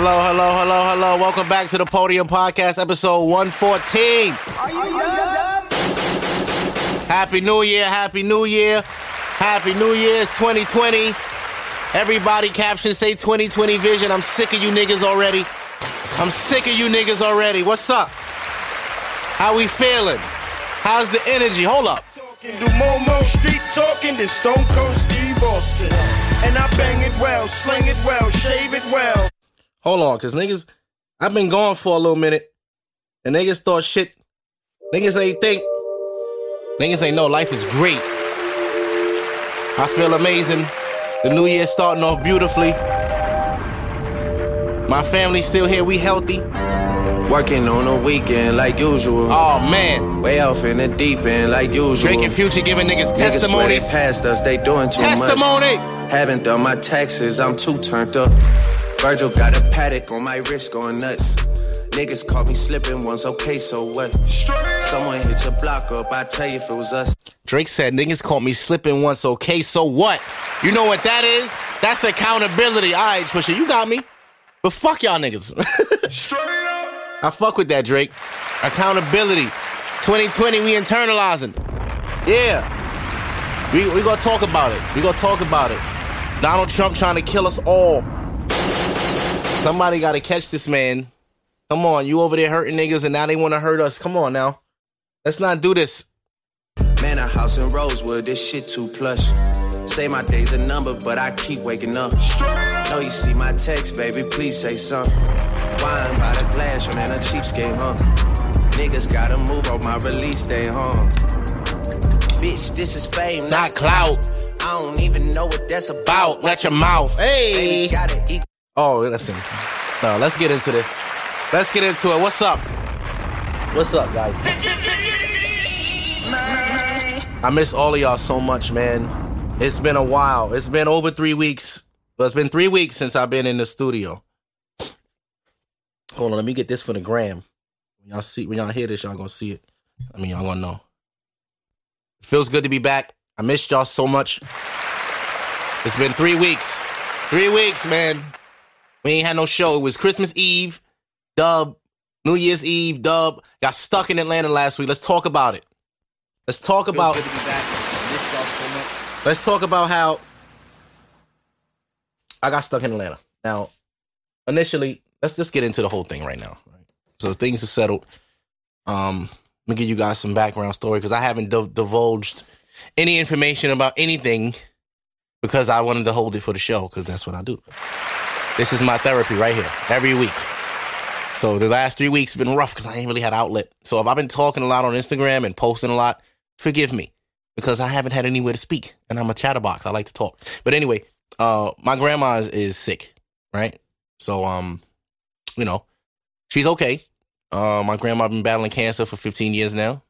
Hello, hello, hello, hello. Welcome back to the Podium Podcast, episode 114. Are you done? Happy New Year, Happy New Year. Happy New Year's 2020. Everybody caption say 2020 vision. I'm sick of you niggas already. I'm sick of you niggas already. What's up? How we feeling? How's the energy? Hold up. Do more, more street talking than Stone Cold Steve Austin. And I bang it well, sling it well, shave it well. Hold on, cause niggas, I've been gone for a little minute, and niggas thought shit. Niggas ain't think. Niggas ain't know life is great. I feel amazing. The new year starting off beautifully. My family's still here. We healthy. Working on a weekend like usual. Oh man, Way off in the deep end like usual. Drake and Future giving niggas Niggas testimonies. past us, they doing too much. Testimony. Haven't done my taxes, I'm too turned up. Virgil got a Patek on my wrist going nuts. Niggas caught me slipping once, okay, so what? Someone hit your block up, I tell you if it was us. Drake said niggas caught me slipping once. Okay, so what? You know what that is? That's accountability. All right, Twisha, you got me. But fuck y'all niggas. I fuck with that, Drake. Accountability. 2020, we internalizing. Yeah. We we gonna talk about it. We gonna talk about it. Donald Trump trying to kill us all. Somebody gotta catch this man. Come on, you over there hurting niggas and now they wanna hurt us. Come on now. Let's not do this. Man, a house in Rosewood, this shit too plush. Say my day's a number, but I keep waking up. Know you see my text, baby, please say something. Wine by the glass, your man a cheapskate, huh? Niggas gotta move on my release day, huh? Bitch, this is fame, Not clout. I don't even know what that's about. Bout. Let your mouth. Hey. Baby, gotta eat. Oh, listen. No, let's get into this. Let's get into it. What's up? What's up, guys? I miss all of y'all so much, man. It's been a while. It's been over three weeks. Well, it's been three weeks since I've been in the studio. Hold on, let me get this for the gram. When y'all see, when y'all hear this, y'all gonna see it. I mean, y'all gonna know. It feels good to be back. I missed y'all so much. It's been three weeks. Three weeks, man. We ain't had no show. It was Christmas Eve, dub, New Year's Eve, dub. Got stuck in Atlanta last week. Let's talk about it. Let's talk about. good to be back. I missed y'all so much. Let's talk about how I got stuck in Atlanta. Now, initially, let's just get into the whole thing right now. Right? So things are settled. Um, let me give you guys some background story because I haven't div- divulged any information about anything because I wanted to hold it for the show because that's what I do. This is my therapy right here every week. So the last three weeks have been rough because I ain't really had outlet. So if I've been talking a lot on Instagram and posting a lot, forgive me because I haven't had anywhere to speak and I'm a chatterbox. I like to talk. But anyway, uh, my grandma is, is sick, right? So, um, you know, she's okay. Uh, my grandma been battling cancer for 15 years now.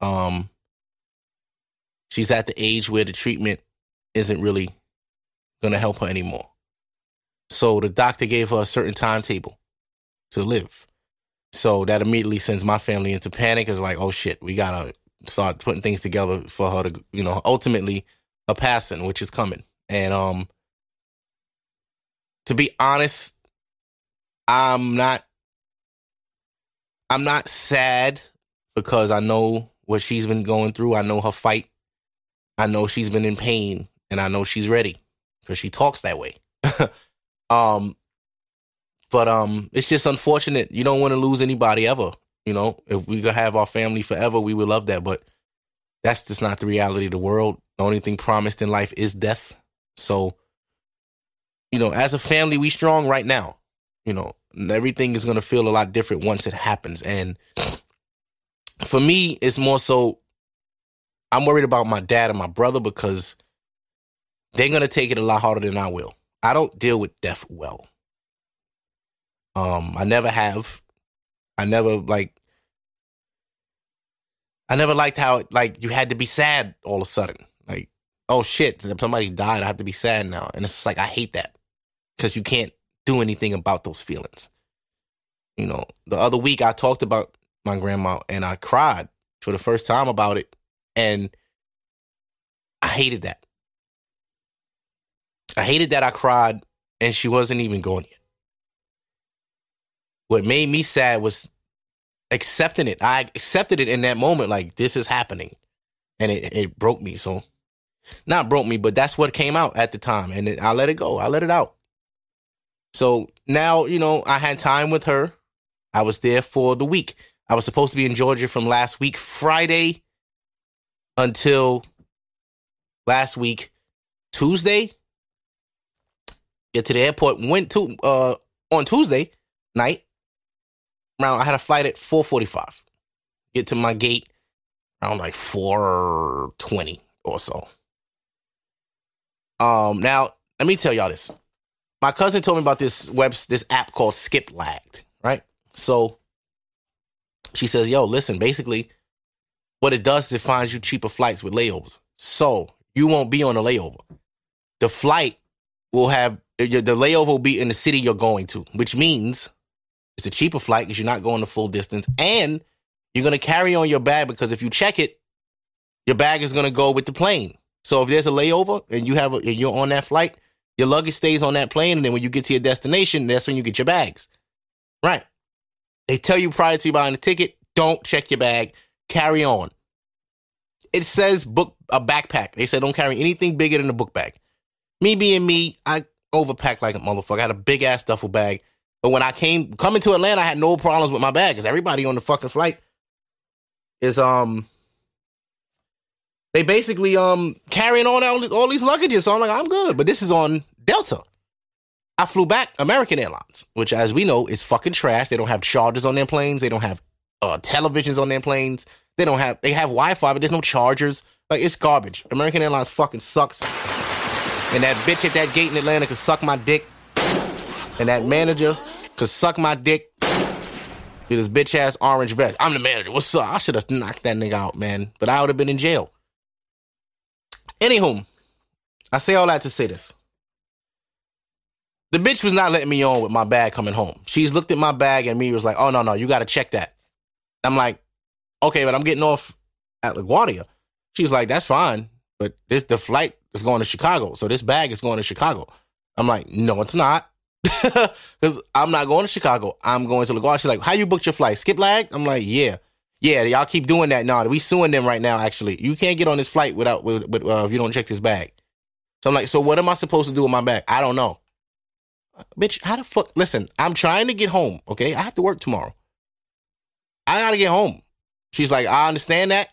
Um, she's at the age where the treatment isn't really gonna help her anymore. So the doctor gave her a certain timetable to live. So that immediately sends my family into panic. It's like, oh shit, we gotta start putting things together for her to, you know, ultimately a passing, which is coming. And um, to be honest, I'm not, I'm not sad because I know what she's been going through. I know her fight. I know she's been in pain, and I know she's ready because she talks that way. um, but um, it's just unfortunate. You don't want to lose anybody ever. You know, if we could have our family forever, we would love that. But that's just not the reality of the world. The only thing promised in life is death. So, you know, as a family, we strong right now. You know, everything is gonna feel a lot different once it happens. And for me, it's more so I'm worried about my dad and my brother because they're gonna take it a lot harder than I will. I don't deal with death well. Um, I never have. I never like. I never liked how it, like you had to be sad all of a sudden. Like, oh shit, somebody died. I have to be sad now, and it's just like I hate that because you can't do anything about those feelings. You know, the other week I talked about my grandma and I cried for the first time about it, and I hated that. I hated that I cried and she wasn't even going yet. What made me sad was accepting it. I accepted it in that moment, like this is happening, and it it broke me. So, not broke me, but that's what came out at the time, and it, I let it go. I let it out. So now you know I had time with her. I was there for the week. I was supposed to be in Georgia from last week Friday until last week Tuesday. Get to the airport. Went to uh on Tuesday night. Around I had a flight at four forty five. Get to my gate around like four twenty or so. Um, now let me tell y'all this. My cousin told me about this web this app called Skip Lagged, right? So she says, "Yo, listen. Basically, what it does is it finds you cheaper flights with layovers, so you won't be on a layover. The flight will have the layover will be in the city you're going to, which means it's a cheaper flight because you're not going the full distance, and you're gonna carry on your bag because if you check it, your bag is gonna go with the plane. So if there's a layover and you have a, and you're on that flight, your luggage stays on that plane, and then when you get to your destination, that's when you get your bags. Right. They tell you prior to you buying the ticket, don't check your bag, carry on. It says book a backpack. They said don't carry anything bigger than a book bag. Me being me, I overpacked like a motherfucker. I had a big ass duffel bag. But when I came coming to Atlanta, I had no problems with my bag because everybody on the fucking flight is um they basically um carrying on all, all these luggages. So I'm like, I'm good. But this is on Delta. I flew back American Airlines, which, as we know, is fucking trash. They don't have chargers on their planes. They don't have uh, televisions on their planes. They don't have. They have Wi-Fi, but there's no chargers. Like it's garbage. American Airlines fucking sucks. And that bitch at that gate in Atlanta could suck my dick. And that manager could suck my dick with his bitch ass orange vest. I'm the manager. What's up? I should have knocked that nigga out, man. But I would have been in jail. Anywho, I say all that to say this. The bitch was not letting me on with my bag coming home. She's looked at my bag and me was like, oh, no, no, you got to check that. I'm like, okay, but I'm getting off at LaGuardia. She's like, that's fine, but this the flight is going to Chicago. So this bag is going to Chicago. I'm like, no, it's not. Because I'm not going to Chicago. I'm going to LaGuardia. She's like, how you booked your flight? Skip lag? I'm like, yeah. Yeah, y'all keep doing that now. We suing them right now, actually. You can't get on this flight without with, with uh, if you don't check this bag. So I'm like, so what am I supposed to do with my bag? I don't know. Bitch, how the fuck? Listen, I'm trying to get home, okay? I have to work tomorrow. I gotta get home. She's like, I understand that,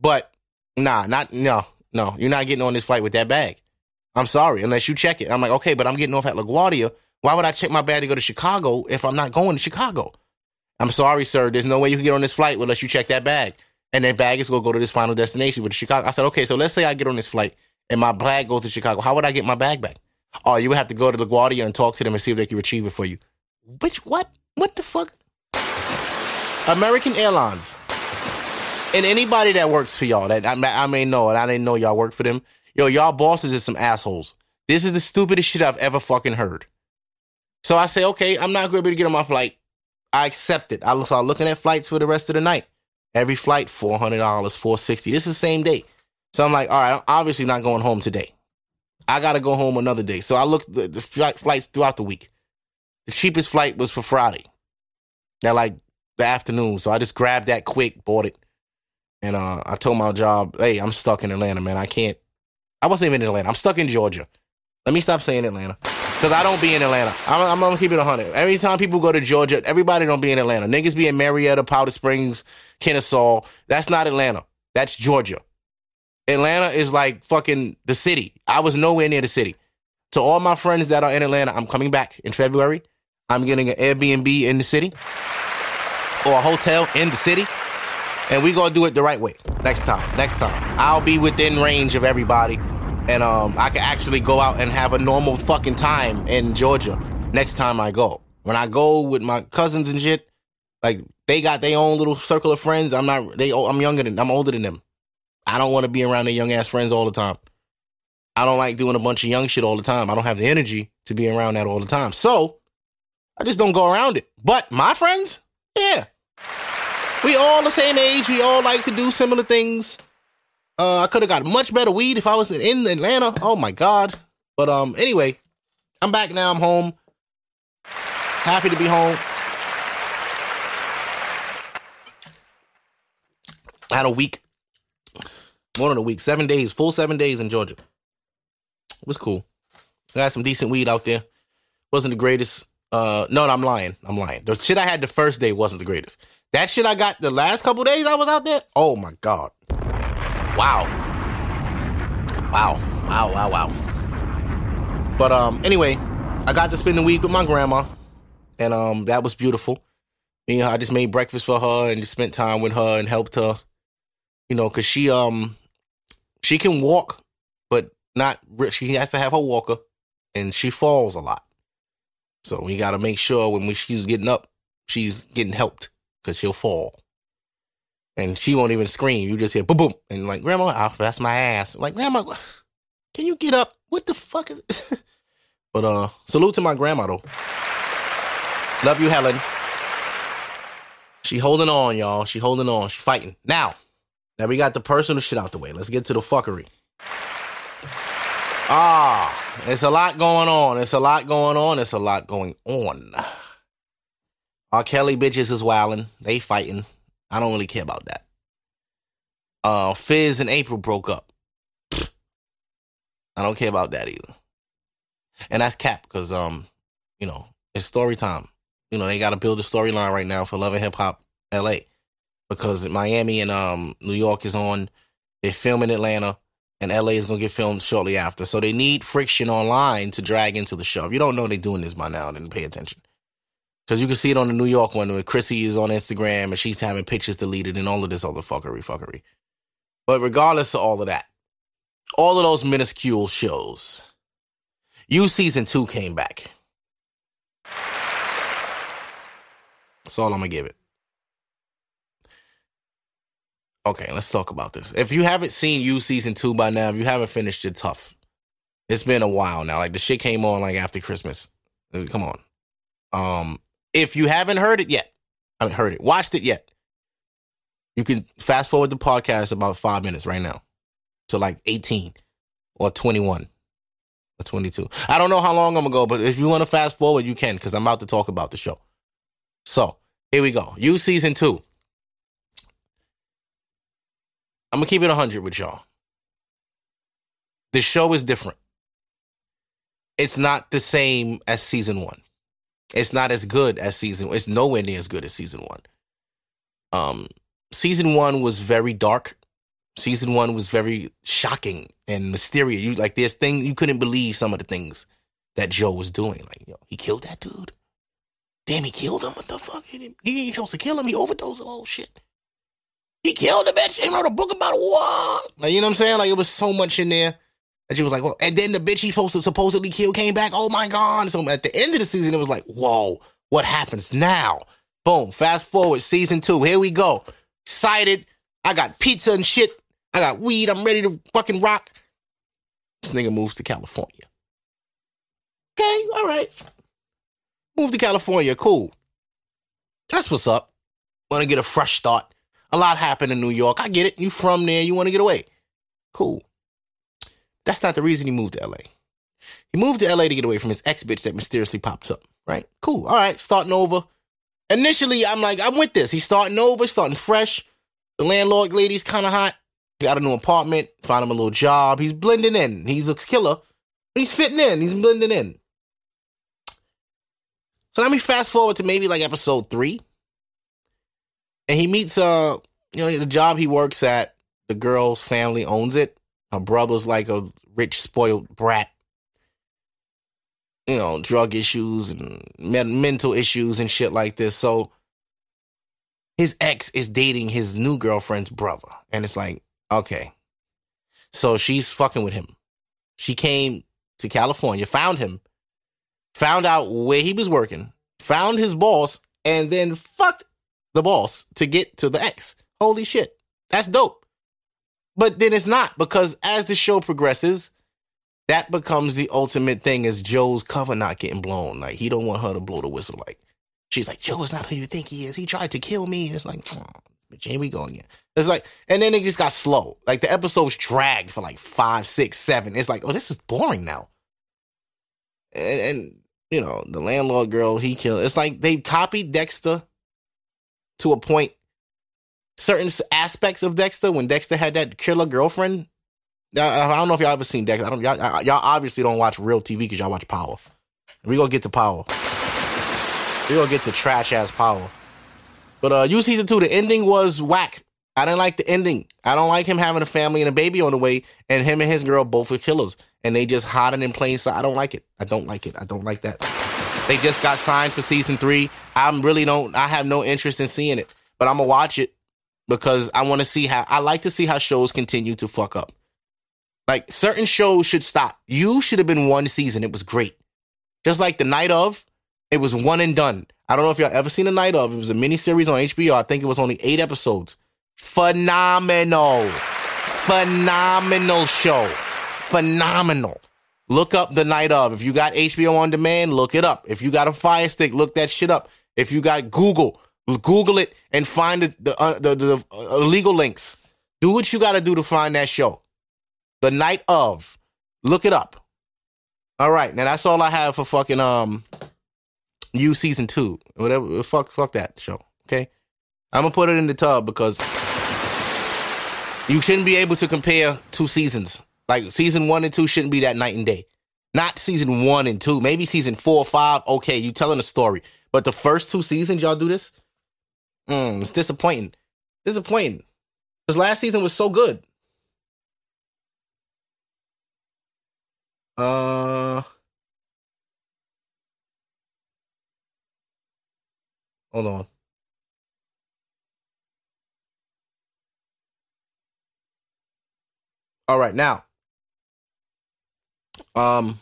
but nah, not, no, no, you're not getting on this flight with that bag. I'm sorry, unless you check it. I'm like, okay, but I'm getting off at LaGuardia. Why would I check my bag to go to Chicago if I'm not going to Chicago? I'm sorry, sir. There's no way you can get on this flight unless you check that bag. And that bag is going to go to this final destination, which Chicago. I said, okay, so let's say I get on this flight and my bag goes to Chicago. How would I get my bag back? Oh, you would have to go to LaGuardia and talk to them and see if they can retrieve it for you. Which, what? What the fuck? American Airlines. And anybody that works for y'all that I, I may know, and I didn't know y'all work for them. Yo, y'all bosses is some assholes. This is the stupidest shit I've ever fucking heard. So I say, okay, I'm not going to be able to get on my flight. I accept it. I start looking at flights for the rest of the night. Every flight, $400, $460. This is the same day. So I'm like, all right, I'm obviously not going home today. I got to go home another day. So I looked the, the flight, flights throughout the week. The cheapest flight was for Friday. That like the afternoon. So I just grabbed that quick, bought it. And uh, I told my job, hey, I'm stuck in Atlanta, man. I can't. I wasn't even in Atlanta. I'm stuck in Georgia. Let me stop saying Atlanta. Because I don't be in Atlanta. I'm, I'm going to keep it 100. Every time people go to Georgia, everybody don't be in Atlanta. Niggas be in Marietta, Powder Springs, Kennesaw. That's not Atlanta. That's Georgia. Atlanta is like fucking the city. I was nowhere near the city. To all my friends that are in Atlanta, I'm coming back in February. I'm getting an Airbnb in the city or a hotel in the city. And we gonna do it the right way next time. Next time. I'll be within range of everybody. And um, I can actually go out and have a normal fucking time in Georgia next time I go. When I go with my cousins and shit, like they got their own little circle of friends. I'm not they I'm younger than I'm older than them. I don't want to be around their young ass friends all the time. I don't like doing a bunch of young shit all the time. I don't have the energy to be around that all the time. So I just don't go around it. But my friends, yeah we all the same age. We all like to do similar things. Uh, I could have got much better weed if I was in Atlanta. Oh my god! But um, anyway, I'm back now. I'm home. Happy to be home. I had a week, more than a week, seven days, full seven days in Georgia. It was cool. I some decent weed out there. Wasn't the greatest. Uh, no, no, I'm lying. I'm lying. The shit I had the first day wasn't the greatest. That shit I got the last couple days I was out there. Oh my god. Wow. Wow. Wow. Wow. Wow. But um, anyway, I got to spend the week with my grandma, and um, that was beautiful. You know, I just made breakfast for her and just spent time with her and helped her. You know, cause she um, she can walk, but not. She has to have her walker, and she falls a lot. So we got to make sure when we, she's getting up, she's getting helped because she'll fall. And she won't even scream. You just hear boom, boom, and like, Grandma, oh, that's my ass. like, Grandma, can you get up? What the fuck is? but uh, salute to my grandma though. Love you, Helen. She holding on, y'all. She holding on. She fighting. Now, now we got the personal shit out the way. Let's get to the fuckery. Ah, it's a lot going on. It's a lot going on. It's a lot going on. R. Kelly bitches is wilding. They fighting. I don't really care about that. Uh, Fizz and Apryl broke up. I don't care about that either. And that's cap because um, you know, it's story time. You know, they got to build a storyline right now for Love and Hip Hop LA because Miami and um New York is on. They're filming Atlanta, and LA is gonna get filmed shortly after. So they need friction online to drag into the show. If you don't know they're doing this by now, then pay attention. Because you can see it on the New York one where Chrissy is on Instagram and she's having pictures deleted and all of this other fuckery, fuckery. But regardless of all of that, all of those minuscule shows, you season two came back. That's all I'm gonna give it. Okay, let's talk about this. If you haven't seen you season two by now, if you haven't finished it, tough. It's been a while now. Like the shit came on like after Christmas. Come on. Um, if you haven't heard it yet, I mean heard it, watched it yet, you can fast forward the podcast about five minutes right now to like 18 or 21 or 22. I don't know how long I'm gonna go, but if you want to fast forward, you can because I'm about to talk about the show. So here we go. You season two. I'm gonna keep it 100 with y'all. The show is different. It's not the same as season one. It's not as good as season. It's nowhere near as good as season one. Um, season one was very dark. Season one was very shocking and mysterious. You like there's things you couldn't believe some of the things that Joe was doing. Like, yo, he killed that dude. Damn, he killed him. What the fuck? He, didn't, he ain't supposed to kill him. He overdosed. Oh shit. He killed the bitch and wrote a book about what? Like, you know what I'm saying? Like, it was so much in there that she was like, well, and then the bitch he supposed to supposedly kill came back. Oh my God. So at the end of the season, it was like, whoa, what happens now? Boom. Fast forward, season two. Here we go. Excited. I got pizza and shit. I got weed. I'm ready to fucking rock. This nigga moves to California. Okay, all right. Move to California. Cool. That's what's up. Want to get a fresh start. A lot happened in New York. I get it. You from there. You want to get away. Cool. That's not the reason he moved to LA. He moved to LA to get away from his ex bitch that mysteriously pops up. Right? Cool. All right. Starting over. Initially, I'm like, I'm with this. He's starting over, starting fresh. The landlord lady's kind of hot. Got a new apartment. Found him a little job. He's blending in. He's a killer. But he's fitting in. He's blending in. So let me fast forward to maybe like episode three. And he meets uh, you know, the job he works at, the girl's family owns it. Her brother's like a rich, spoiled brat. You know, drug issues and men- mental issues and shit like this. So his ex is dating his new girlfriend's brother. And it's like, okay. So she's fucking with him. She came to California, found him, found out where he was working, found his boss, and then fucked the boss to get to the ex. Holy shit. That's dope. But then it's not because as the show progresses, that becomes the ultimate thing is Joe's cover not getting blown. Like he don't want her to blow the whistle. Like she's like, Joe is not who you think he is. He tried to kill me. It's like, oh, bitch, here we go again. It's like, and then it just got slow. Like the episodes dragged for like five, six, seven. It's like, oh, this is boring now. And, and you know, the landlord girl he killed. It's like they copied Dexter to a point certain aspects of Dexter when Dexter had that killer girlfriend. Now, I don't know if y'all ever seen Dexter. I don't. Y'all, y'all obviously don't watch real TV because y'all watch Power. We gonna get to Power. We gonna get to trash ass Power. But uh, you season two, the ending was whack. I didn't like the ending. I don't like him having a family and a baby on the way, and him and his girl both are killers, and they just hiding in plain sight. I don't like it. I don't like it. I don't like that. They just got signed for season three. I'm really don't. I have no interest in seeing it, but I'm gonna watch it because I want to see how. I like to see how shows continue to fuck up. Like certain shows should stop. You should have been one season. It was great. Just like the night of, it was one and done. I don't know if y'all ever seen the night of. It was a mini series on HBO. I think it was only eight episodes. Phenomenal, phenomenal show. Phenomenal. Look up the night of. If you got HBO on demand, look it up. If you got a Fire Stick, look that shit up. If you got Google, Google it and find the the, uh, the, the uh, legal links. Do what you got to do to find that show. The night of. Look it up. All right, now that's all I have for fucking um you season two. Whatever fuck fuck that show. Okay? I'm gonna put it in the tub because you shouldn't be able to compare two seasons. Like season one and two shouldn't be that night and day. Not season one and two. Maybe season four or five. Okay, you telling a story. But the first two seasons, y'all do this? Mm, it's disappointing. Disappointing. Because last season was so good. Uh hold on. All right, now. Um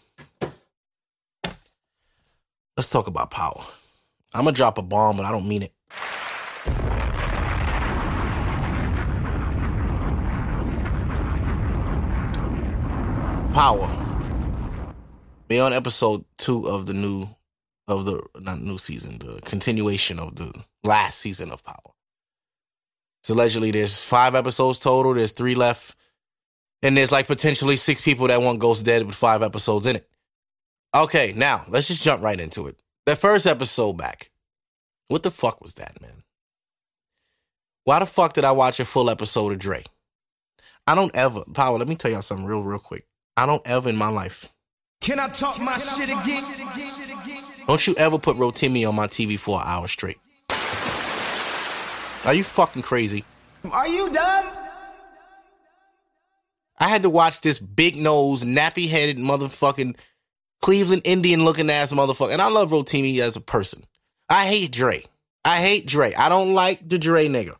let's talk about power. I'm gonna drop a bomb, but I don't mean it. Power. We on episode two of the new of the not new season, the continuation of the last season of Power. So allegedly there's five episodes total, there's three left. And there's like potentially six people that want Ghost Dead with five episodes in it. Okay, now let's just jump right into it. The first episode back. What the fuck was that, man? Why the fuck did I watch a full episode of Dre? I don't ever, Power, let me tell y'all something real, real quick. I don't ever in my life, Can I talk my shit again? don't you ever put Rotimi on my TV for an hour straight. Are you fucking crazy? Are you dumb? I had to watch this big nose, nappy headed motherfucking Cleveland Indian looking ass motherfucker. And I love Rotimi as a person. I hate Dre. I hate Dre. I don't like the Dre nigga.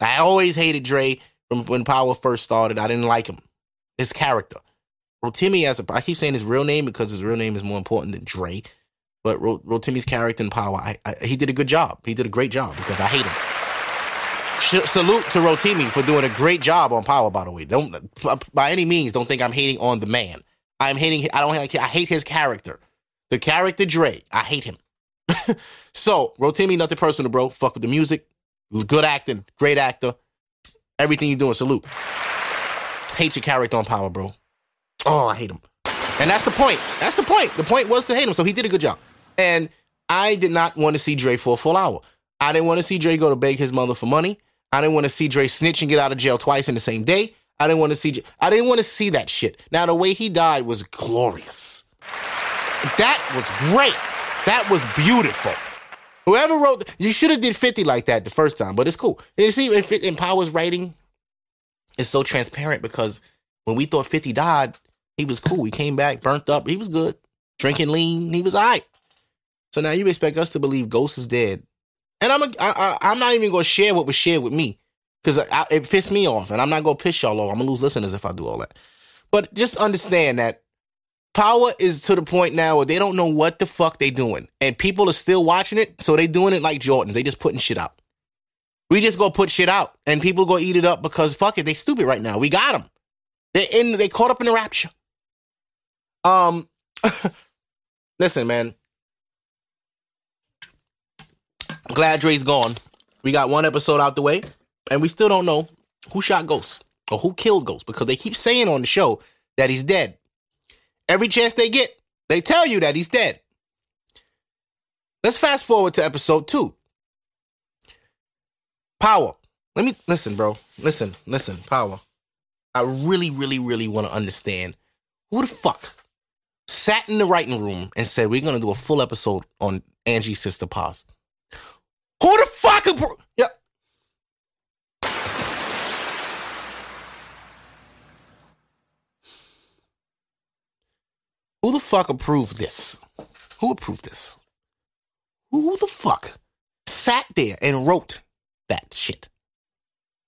I always hated Dre from when Power first started. I didn't like him. His character. Rotimi as a I keep saying his real name because his real name is more important than Dre. But Ro- Rotimi's character in Power, I, I, he did a good job. He did a great job because I hate him. Sh- salute to Rotimi for doing a great job on Power. By the way, don't by any means don't think I'm hating on the man. I'm hating. I don't. I hate his character. The character Dre. I hate him. so Rotimi, nothing personal, bro. Fuck with the music. Good acting. Great actor. Everything you're doing, salute. Hate your character on Power, bro. Oh, I hate him. And that's the point. That's the point. The point was to hate him. So he did a good job. And I did not want to see Dre for a full hour. I didn't want to see Dre go to beg his mother for money. I didn't want to see Dre snitch and get out of jail twice in the same day. I didn't want to see. I didn't want to see that shit. Now the way he died was glorious. That was great. That was beautiful. Whoever wrote, you should have did fifty like that the first time, but it's cool. You see, in Power's writing, it's so transparent because when we thought Fifty died, he was cool. He came back, burnt up. He was good, drinking lean. He was all right. So now you expect us to believe Ghost is dead, and I'm a, I, I, I'm not even gonna share what was shared with me because it pissed me off, and I'm not gonna piss y'all off. I'm gonna lose listeners if I do all that. But just understand that Power is to the point now where they don't know what the fuck they doing, and people are still watching it, so they doing it like Jordan. They just putting shit out. We just go put shit out, and people go eat it up because fuck it, they stupid right now. We got them. They in. They caught up in the rapture. Um, listen, man. Glad Dre's gone. We got one episode out the way, and we still don't know who shot Ghost or who killed Ghost because they keep saying on the show that he's dead. Every chance they get, they tell you that he's dead. Let's fast forward to episode two. Power. let me listen, bro. Listen, listen, power. I really, really, really want to understand who the fuck sat in the writing room and said we're gonna do a full episode on Angie's sister Paz. Who the fuck? appro- Yeah. Who the fuck approved this? Who approved this? Who the fuck sat there and wrote that shit?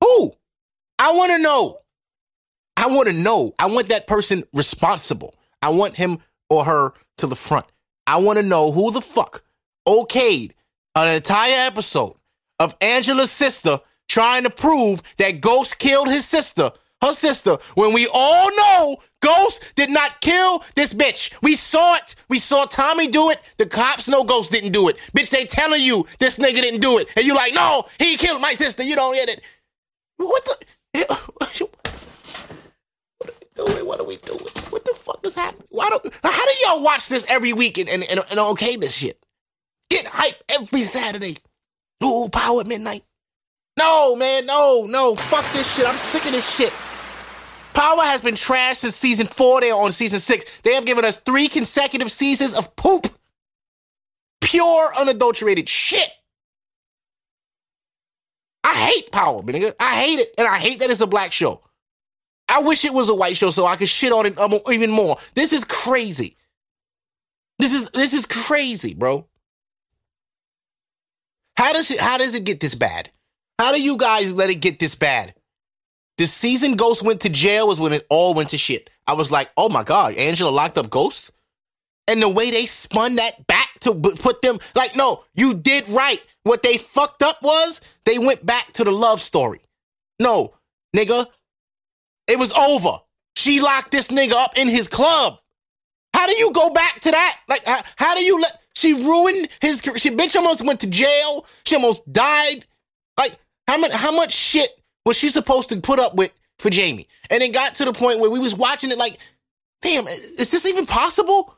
Who? I want to know. I want to know. I want that person responsible. I want him or her to the front. I want to know who the fuck okayed an entire episode of Angela's sister trying to prove that Ghost killed his sister, her sister, when we all know Ghost did not kill this bitch. We saw it. We saw Tommy do it. The cops know Ghost didn't do it. Bitch, they telling you this nigga didn't do it. And you're like, no, he killed my sister. You don't get it. What the? doing? What are we doing? What the fuck is happening? Why don't? How do y'all watch this every week and and, and, and okay this shit? Get hype every Saturday. Ooh, power at midnight. No, man, no, no. Fuck this shit. I'm sick of this shit. Power has been trashed since season four. They're on season six. They have given us three consecutive seasons of poop. Pure, unadulterated shit. I hate Power, nigga. I hate it. And I hate that it's a black show. I wish it was a white show so I could shit on it um, even more. This is crazy. This is this is crazy, bro. How does it how does it get this bad? How do you guys let it get this bad? The season Ghost went to jail was when it all went to shit. I was like, oh my god, Angela locked up Ghost, and the way they spun that back to put them like, no, you did right. What they fucked up was they went back to the love story. No, nigga, it was over. She locked this nigga up in his club. How do you go back to that? Like, how, how do you let? She ruined his. She bitch almost went to jail. She almost died. Like, how much? How much shit was she supposed to put up with for Jamie? And it got to the point where we was watching it. Like, damn, is this even possible?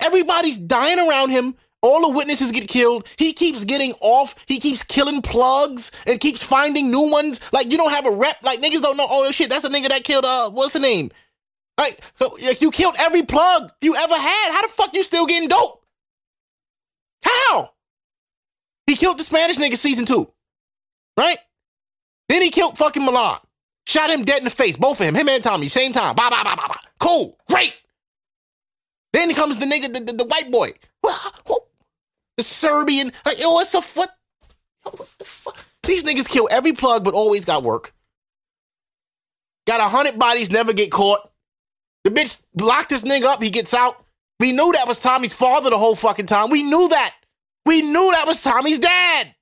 Everybody's dying around him. All the witnesses get killed. He keeps getting off. He keeps killing plugs and keeps finding new ones. Like you don't have a rep. Like niggas don't know. Oh shit, that's a nigga that killed. Uh, what's the name? Like so, you killed every plug you ever had. How the fuck you still getting dope? How? He killed the Spanish nigga season two, right? Then he killed fucking Milan. Shot him dead in the face. Both of him, him and Tommy, same time. Bah bah bah bah bah. Cool, great. Then comes the nigga, the, the, the white boy. The Serbian. Like, yo, what's a foot? What the fuck? These niggas kill every plug, but always got work. Got a hundred bodies, never get caught. The bitch locked this nigga up, he gets out. We knew that was Tommy's father the whole fucking time. We knew that. We knew that was Tommy's dad.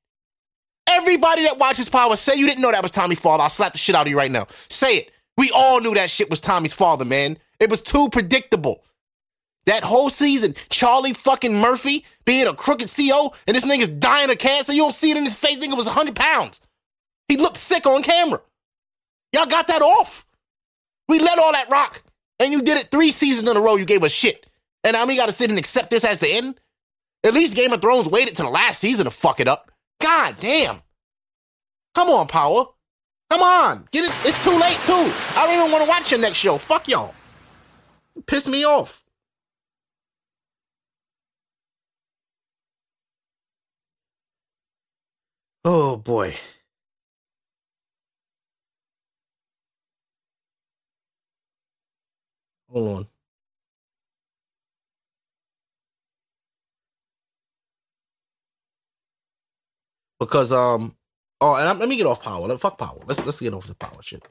Everybody that watches Power, say you didn't know that was Tommy's father. I'll slap the shit out of you right now. Say it. We all knew that shit was Tommy's father, man. It was too predictable. That whole season, Charlie fucking Murphy being a crooked CO and this nigga's dying of cancer. You don't see it in his face. Nigga was 100 pounds. He looked sick on camera. Y'all got that off. We let all that rock. And you did it three seasons in a row. You gave us shit. And now we got to sit and accept this as the end? At least Game of Thrones waited to the last season to fuck it up. God damn. Come on, Power. Come on. Get it. It's too late, too. I don't even want to watch your next show. Fuck y'all. Piss me off. Oh boy. Hold on. Because um oh and I'm, let me get off power. Let fuck power. Let's let's get off the power shit.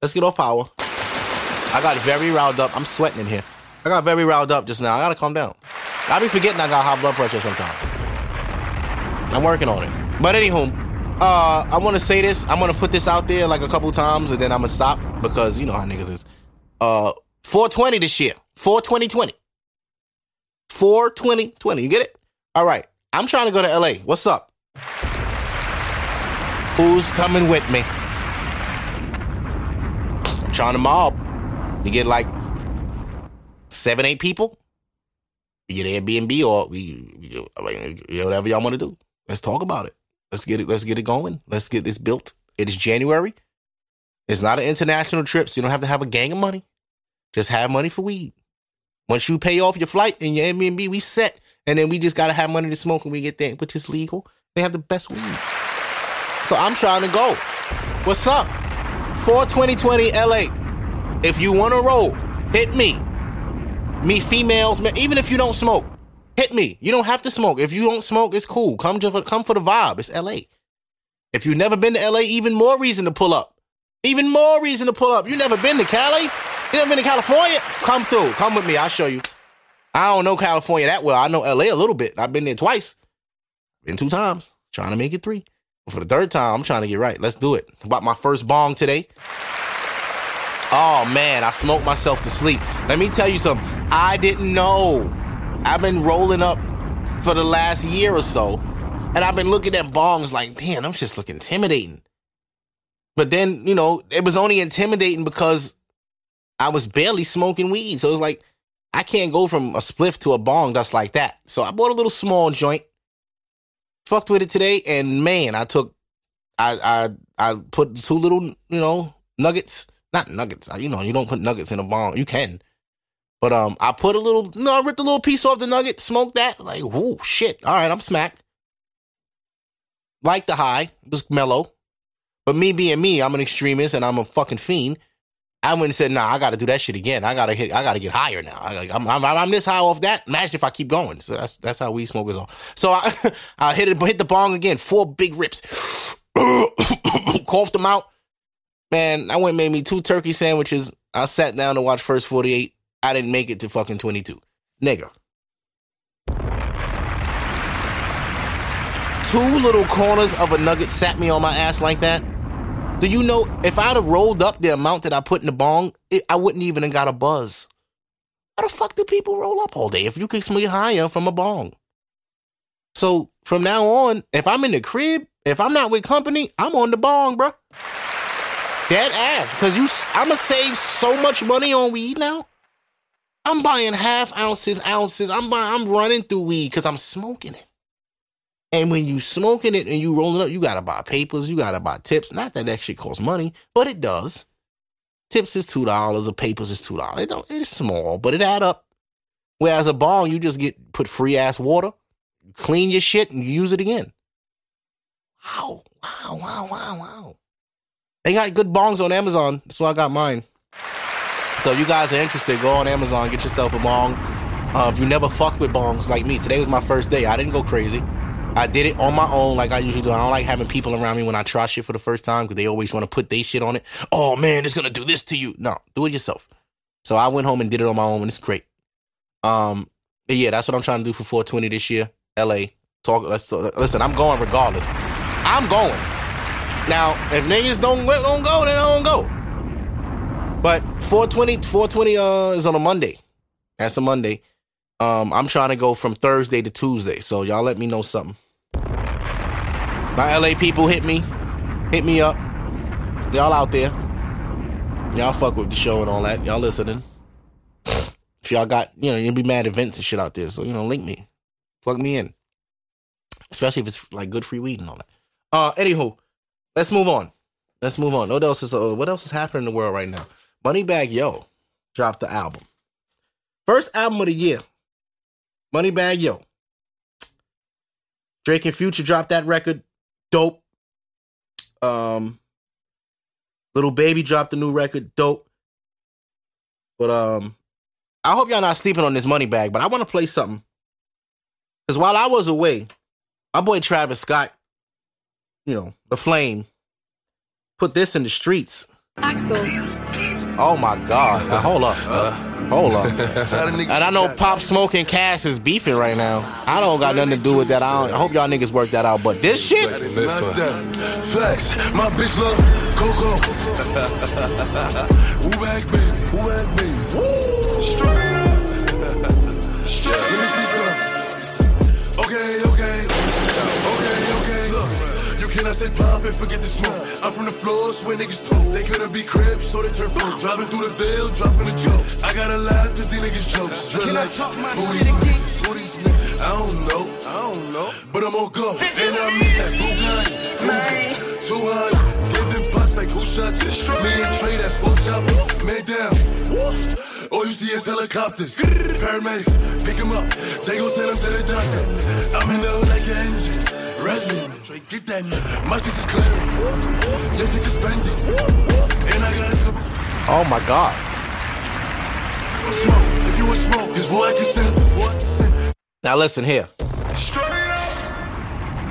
Let's get off power. I got very riled up. I'm sweating in here. I got very riled up just now. I gotta calm down. I be forgetting I got high blood pressure sometimes. I'm working on it. But anywho, uh, I want to say this. I'm gonna put this out there like a couple times, and then I'm gonna stop because you know how niggas is. Uh, 420 this year. 420 20. 420 20. You get it? All right. I'm trying to go to LA. What's up? Who's coming with me? I'm trying to mob. You get like seven, eight people. You get Airbnb or we, whatever y'all want to do. Let's talk about it. Let's get it. Let's get it going. Let's get this built. It is January. It's not an international trip, so you don't have to have a gang of money. Just have money for weed. Once you pay off your flight and your Airbnb, we set. And then we just gotta have money to smoke when we get there, which is legal. They have the best weed. So I'm trying to go. What's up? For 2020 LA. If you wanna roll, hit me. Me females, even if you don't smoke, hit me. You don't have to smoke. If you don't smoke, it's cool. Come to come for the vibe. It's LA. If you've never been to LA, even more reason to pull up. Even more reason to pull up. You never been to Cali? You never been to California? Come through. Come with me. I'll show you. I don't know California that well. I know LA a little bit. I've been there twice. Been two times. Trying to make it three. For the third time, I'm trying to get right. Let's do it. Bought my first bong today. Oh man, I smoked myself to sleep. Let me tell you something. I didn't know. I've been rolling up for the last year or so, and I've been looking at bongs like, damn, I'm just looking intimidating. But then, you know, it was only intimidating because I was barely smoking weed. So it was like, I can't go from a spliff to a bong just like that. So I bought a little small joint, fucked with it today, and man, I took, I I I put two little, you know, nuggets. Not nuggets. You know, you don't put nuggets in a bong. You can. But um, I put a little, no, I ripped a little piece off the nugget, smoked that. Like, whoo, shit. All right, I'm smacked. Like the high, it was mellow. But me being me, I'm an extremist and I'm a fucking fiend. I went and said, "Nah, I got to do that shit again. I gotta hit. I gotta get higher now. I, am I'm, I'm this high off that. Imagine if I keep going. So that's that's how weed smokers are. So I I hit it, hit the bong again. Four big rips. Coughed them out. Man, I went and made me two turkey sandwiches. I sat down to watch first 48. I didn't make it to fucking 22. Nigga. Two little corners of a nugget sat me on my ass like that. Do you know if I'd have rolled up the amount that I put in the bong, it, I wouldn't even have got a buzz. How the fuck do people roll up all day if you can smoke higher from a bong? So from now on, if I'm in the crib, if I'm not with company, I'm on the bong, bro. Dead ass, cause you, I'ma save so much money on weed now. I'm buying half ounces, ounces. I'm buying, I'm running through weed because I'm smoking it. And when you smoking it and you rolling up, you gotta buy papers, you gotta buy tips. Not that that shit costs money, but it does. Tips is two dollars, or papers is two dollars. It don't, it's small, but it add up. Whereas a bong, you just get put free ass water, clean your shit, and use it again. Wow, wow, wow, wow, wow. They got good bongs on Amazon. That's why I got mine. So you guys are interested, go on Amazon, get yourself a bong. Uh, if you never fucked with bongs like me, today was my first day. I didn't go crazy. I did it on my own, like I usually do. I don't like having people around me when I try shit for the first time because they always want to put their shit on it. Oh man, it's gonna do this to you. No, do it yourself. So I went home and did it on my own, and it's great. Um, yeah, that's what I'm trying to do for 420 this year. LA, talk. Let's talk, listen. I'm going regardless. I'm going. Now, if niggas don't don't go, then I don't go. But 420, 420 uh, is on a Monday. That's a Monday. Um, I'm trying to go from Thursday to Tuesday. So y'all let me know something. My LA people hit me. Hit me up. Y'all out there. Y'all fuck with the show and all that. Y'all listening. If y'all got, you know, you'll be mad events and shit out there. So, you know, link me. Plug me in. Especially if it's like good free weed and all that. Uh anywho, let's move on. Let's move on. What else is uh, what else is happening in the world right now? Moneybagg Yo dropped the album. First album of the year. Moneybagg Yo. Drake and Future dropped that record. Dope. Um Lil Baby dropped a new record. Dope. But um I hope y'all not sleeping on this Moneybagg, but I want to play something. Cause while I was away, my boy Travis Scott, you know, the flame, put this in the streets. Axel. Oh my God. Now, hold up. hold up. and I know Pop Smoke and Cass is beefing right now. I don't got nothing to do with that. I, don't, I hoop y'all niggas work that out. But this shit, Flex, my bitch love Coco. Woo back, baby. Woo back, baby. Straight Look, I say pop and forget the smoke. I'm from the floors where niggas told. They couldn't be cribs, so they turn folk. Driving through the veil, dropping a joke. I gotta laugh cause these niggas jokes. Drill Can I talk my who shit these again? niggas? Who these niggas? I don't know. I don't know. But I'm gonna go. And I'm in that Bugatti. Moving. 200. who shot shots. Me and Trey, that's four choppers. Man down. All you see is helicopters. Paramedics, pick him up. They gon' send him to the doctor. I'm in the hood like an engine. Resident, Trey, get that nigga. My chest is clearing. Yes, it's spending. And I got a couple. Oh my god. Smoke, if you want smoke, cause boy, I can send it. Boy, I can send it. Now listen here.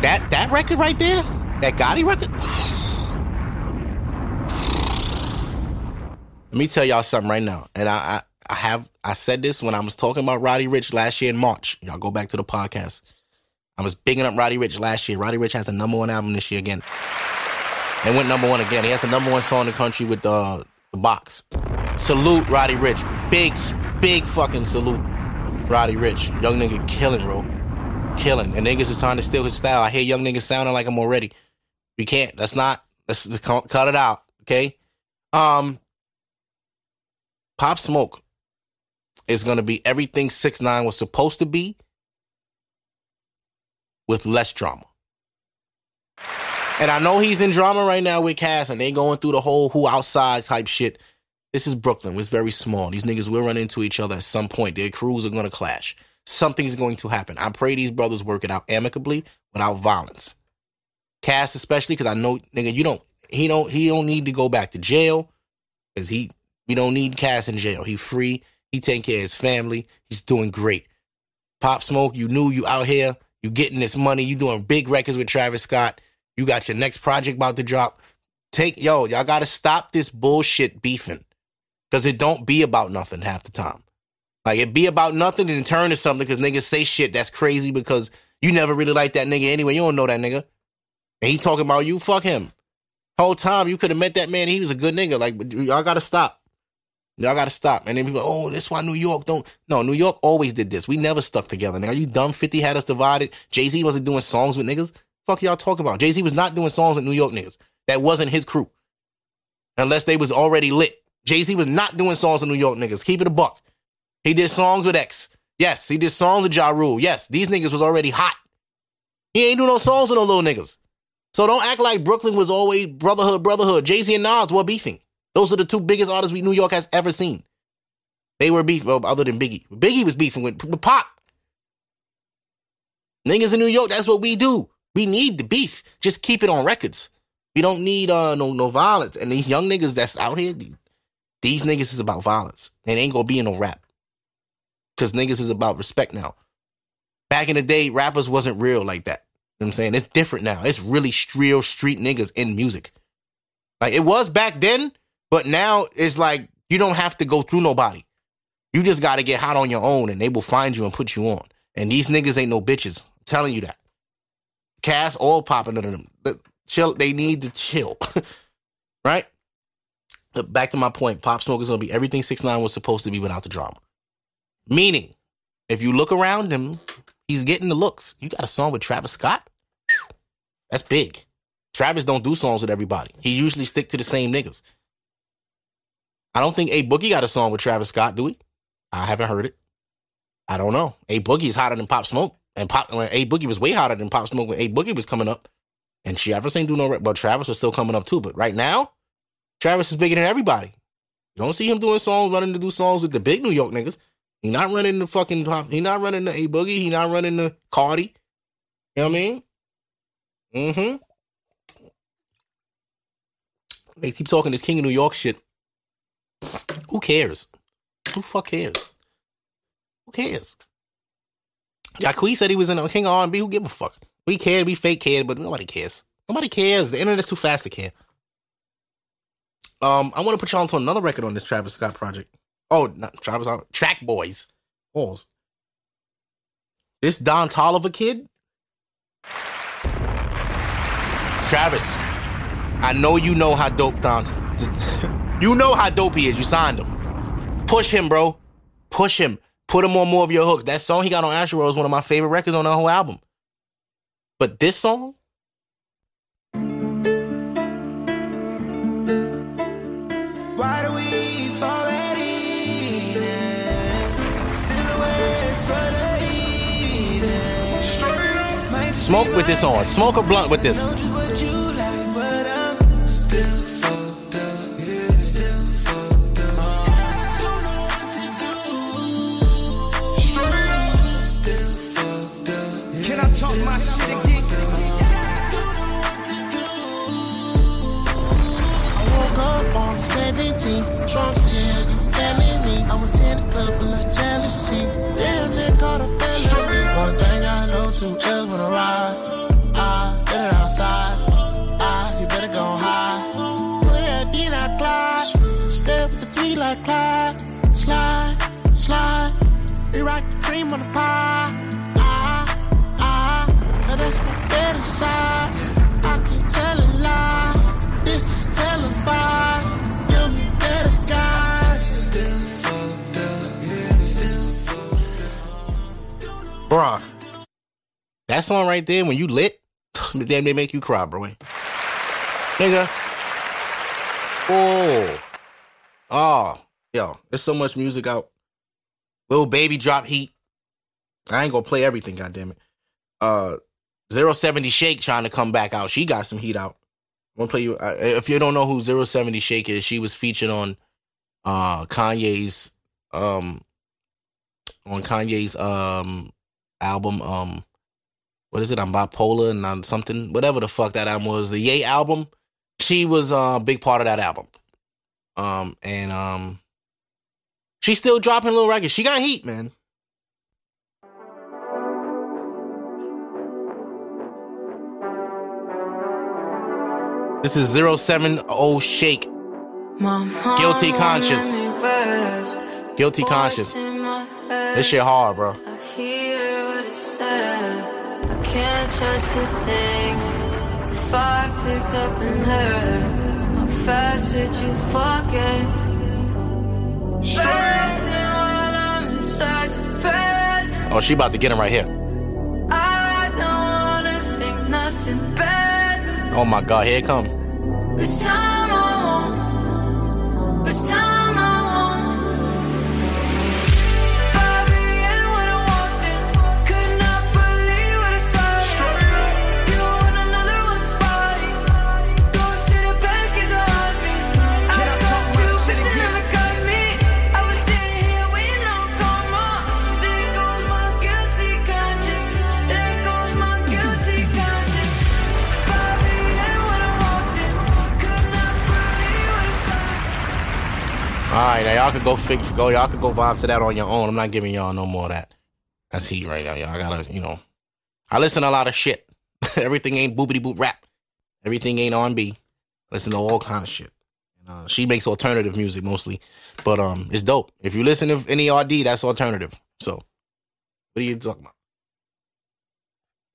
That that record right there, that Gotti record. Let me tell y'all something right now, and I, I I have I said this when I was talking about Roddy Ricch last year in March. Y'all go back to the podcast. I was bigging up Roddy Ricch last year. Roddy Ricch has the number one album this year again. And went number one again. He has the number one song in the country with uh, the box. Salute Roddy Ricch. Big, big fucking salute. Roddy Ricch. Young nigga killing, bro. Killing. And niggas is trying to steal his style. I hear young niggas sounding like him already. We can't. That's not. Let's, cut it out. Okay. Um. Pop Smoke is gonna be everything Six Nine was supposed to be, with less drama. And I know he's in drama right now with Cass, and they going through the whole who outside type shit. This is Brooklyn. It's very small. These niggas will run into each other at some point. Their crews are going to clash. Something's going to happen. I pray these brothers work it out amicably without violence. Cass, especially because I know, nigga, you don't. He don't. He don't need to go back to jail because he. We don't need Cass in jail. He free. He taking care of his family. He's doing great. Pop Smoke, you knew you out here. You getting this money. You doing big records with Travis Scott. You got your next project about to drop. Take yo, y'all gotta stop this bullshit beefing. Cause it don't be about nothing half the time. Like it be about nothing and turn to something because niggas say shit that's crazy because you never really like that nigga anyway. You don't know that nigga. And he talking about you, fuck him. Whole time you could have met that man, he was a good nigga. Like y'all gotta stop. Y'all gotta stop. And then people, oh, that's why New York don't. No, New York always did this. We never stuck together. Now you dumb. Fifty had us divided. Jay Z wasn't doing songs with niggas. Fuck y'all talking about. Jay Z was not doing songs with New York niggas. That wasn't his crew. Unless they was already lit. Jay Z was not doing songs with New York niggas. Keep it a buck. He did songs with X. Yes, he did songs with Ja Rule. Yes, these niggas was already hot. He ain't do no songs with no little niggas. So don't act like Brooklyn was always brotherhood, brotherhood. Jay Z and Nas were beefing. Those are the two biggest artists we New York has ever seen. They were beefing, well, other than Biggie. Biggie was beefing with, with Pop. Niggas in New York, that's what we do. We need the beef. Just keep it on records. We don't need uh no no violence. And these young niggas that's out here, these niggas is about violence. And ain't gonna be in no rap. Cause niggas is about respect now. Back in the day, rappers wasn't real like that. You know what I'm saying? It's different now. It's really real street niggas in music. Like it was back then, but now it's like you don't have to go through nobody. You just gotta get hot on your own and they will find you and put you on. And these niggas ain't no bitches. I'm telling you that. Cass all popping under them. But chill, they need to chill. right? But back to my point, Pop Smoke is gonna be everything Six Nine was supposed to be without the drama. Meaning, if you look around him, he's getting the looks. You got a song with Travis Scott? That's big. Travis don't do songs with everybody. He usually stick to the same niggas. I don't think A Boogie got a song with Travis Scott, do we? I haven't heard it. I don't know. A Boogie is hotter than Pop Smoke, and Pop when A Boogie was way hotter than Pop Smoke when A Boogie was coming up, and Travis ain't do no. But Travis was still coming up too. But right now, Travis is bigger than everybody. You don't see him doing songs, running to do songs with the big New York niggas. He not running the fucking. He not running the A Boogie. He not running the Cardi. You know what I mean? Mm-hmm. They keep talking this King of New York shit. Who cares? Who fuck cares? Who cares? Jacquees said he was in a King of R&B. Who give a fuck? We care, we fake care, but nobody cares. Nobody cares. The internet's too fast to care. Um, I want to put y'all onto another record on this Travis Scott project. Oh, not Travis Scott. JackBoys. Pause. This Don Toliver kid. Travis, I know you know how dope Don. you know how dope he is. You signed him. Push him, bro. Push him. Put him on more of your hook. That song he got on Astro is one of my favorite records on the whole album. But this song, Why do we fall at? Silhouettes for the evening. Might smoke with this on. Smoke a blunt with this. Trump's here, you telling me. I was in the club full of jealousy. Damn, they caught a felony. One thing I know too is when I ride. I get it outside. I, you better go high. Put that Clyde. Step the three like Clyde. Slide, slide. We rock the cream on the pie. Ah, ah. Now that's my better side. I can tell a lie. This is televised. Bruh. That song right there, when you lit, damn, they make you cry, bro. Nigga. Oh. Oh. Yo, there's so much music out. Lil Baby drop heat. I ain't gonna play everything, goddammit. Uh, 070 Shake trying to come back out. She got some heat out. I'm gonna play you. Uh, if you don't know who 070 Shake is, she was featured on uh Kanye's um on Kanye's um album um what is it? I'm bipolar and I'm something whatever the fuck that album was. The Yay album. She was uh, a big part of that album. Um and um she's still dropping little records. She got heat, man. This is 070 Shake. Guilty conscience. Guilty conscience. This shit hard, bro. Can't a thing. If I picked up and heard, how fast did you forget? Passing while I'm inside your presence. Oh, she about to get him right here. I don't wanna think nothing bad. Oh my god, here it come. Right, now y'all could go fix, go. Y'all could go vibe to that on your own. I'm not giving y'all no more of that. That's heat right now, y'all. I gotta, you know, I listen to a lot of shit. Everything ain't boopity boop rap. Everything ain't R&B. Listen to all kind of shit. Uh, she makes alternative music mostly, but um, it's dope. If you listen to any RD, that's alternative. So, what are you talking about?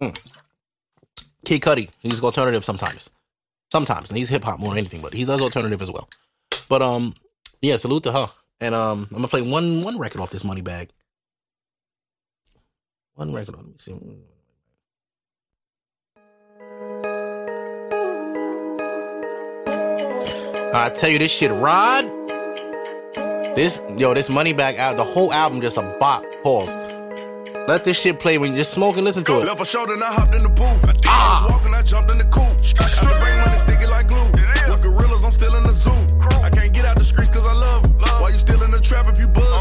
Hmm. Kid Cudi, he's alternative sometimes. Sometimes, and he's hip hop more than anything, but he does alternative as well. But um, yeah, salute to her. And um, I'm gonna play one one record off this Moneybagg. One record. Let me see. I tell you, this shit, Rod. This yo, this Moneybagg out. The whole album just a bop. Pause. Let this shit play when you just smoke and listen to it. Left a shoulder and I hopped in the booth. Ah. I was walking, I jumped in the. Trap if you buzz?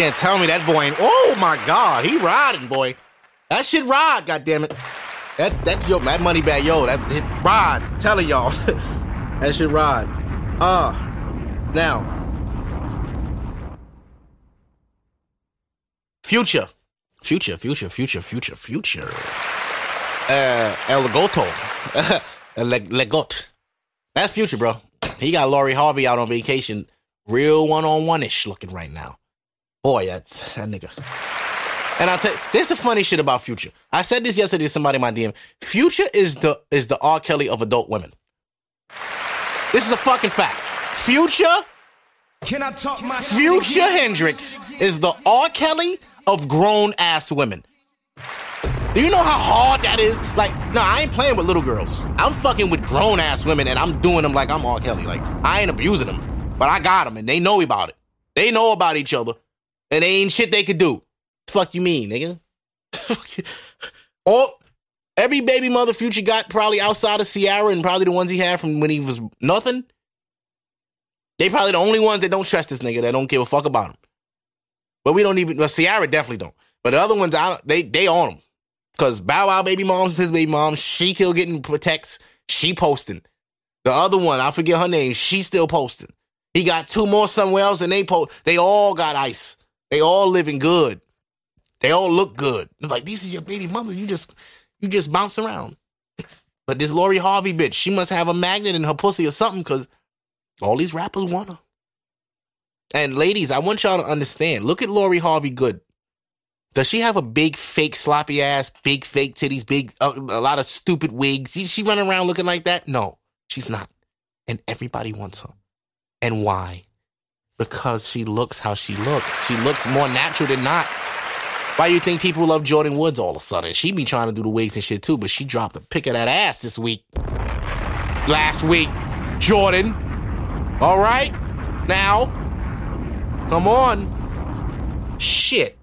Can't tell me that boy ain't. Oh my god, he riding, boy. That shit ride, goddamn it. That that yo, that Moneybagg, yo, that it ride. Telling y'all, that shit ride. Uh, now, future, future, future, future, future, future. Uh, El Goto, Le, Legot. That's future, bro. He got Lori Harvey out on vacation, real one on one ish looking right now. Boy, that, that nigga. And I tell this is the funny shit about Future. I said this yesterday to somebody in my DM. Future is the is the R. Kelly of adult women. This is a fucking fact. Future, Can I talk my Future Hendrix is the R. Kelly of grown ass women. Do you know how hard that is? Like, no, I ain't playing with little girls. I'm fucking with grown ass women, and I'm doing them like I'm R. Kelly. Like, I ain't abusing them, but I got them, and they know about it. They know about each other, and they ain't shit they could do Fuck you mean, nigga? All every baby mother Future got probably outside of Ciara and probably the ones he had from when he was nothing. They probably the only ones that don't trust this nigga that don't give a fuck about him. But we don't even. Well, definitely don't. But the other ones, I, they they on him because Bow Wow baby mom's his baby mom. She still getting protects. She posting. The other one, I forget her name. She still posting. He got two more somewhere else, and they post. They all got ice. They all living good. They all look good. It's like these are your baby mothers. You just you just bounce around. But this Lori Harvey bitch, she must have a magnet in her pussy or something because all these rappers want her. And ladies, I want y'all to understand. Look at Lori Harvey Good. Does she have a big fake sloppy ass, big fake titties, big uh, a lot of stupid wigs? She, she running around looking like that? No, she's not. And everybody wants her. And why? Because she looks how she looks. She looks more natural than not. Why you think people love Jordyn Woods all of a sudden? She be trying to do the wigs and shit too, but she dropped a pick of that ass this week. Last week. Jordan. All right? Now. Come on. Shit.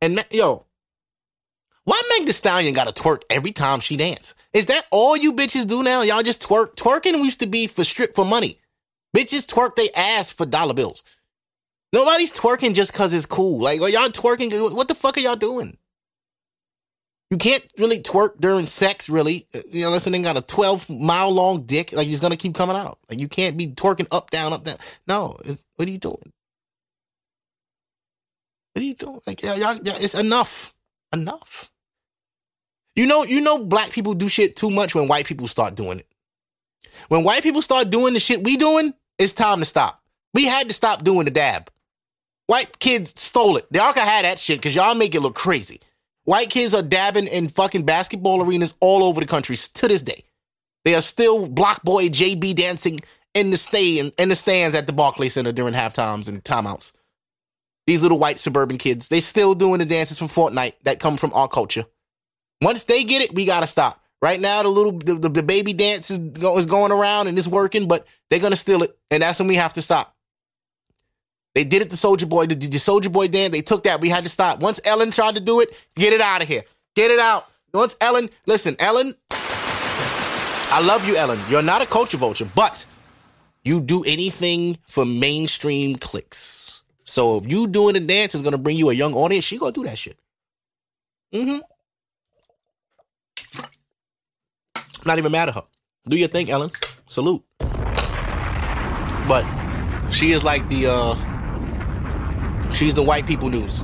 And yo, why Meg Thee Stallion got to twerk every time she dance? Is that all you bitches do now? Y'all just twerk. Twerking used to be for strip for money. Bitches twerk they ass for dollar bills. Nobody's twerking just cause it's cool. Like, are y'all twerking? What the fuck are y'all doing? You can't really twerk during sex, really. Uh, You know, unless they got a 12 mile long dick, like he's gonna keep coming out. Like, you can't be twerking up, down, up, down. No, it's- what are you doing? What are you doing? Like, y'all, y'all- it's enough. Enough. You know, you know, black people do shit too much when white people start doing it. When white people start doing the shit we doing, it's time to stop. We had to stop doing the dab. White kids stole it. Y'all can have that shit because y'all make it look crazy. White kids are dabbing in fucking basketball arenas all over the country to this day. They are still BlocBoy JB dancing in the stand in the stands at the Barclays Center during half times and timeouts. These little white suburban kids, they still doing the dances from Fortnite that come from our culture. Once they get it, we gotta stop. Right now, the little the, the, the baby dance is, go, is going around and it's working, but they're gonna steal it, and that's when we have to stop. They did it to Soldier Boy, the, the Soldier Boy dance. They took that. We had to stop. Once Ellen tried to do it, get it out of here. Get it out. Once Ellen, listen, Ellen, I love you, Ellen. You're not a culture vulture, but you do anything for mainstream clicks. So if you doing a dance is gonna bring you a young audience, she gonna do that shit. Mm-hmm. Not even mad at her. Do your thing, Ellen. Salute. But she is like the uh she's the white people news.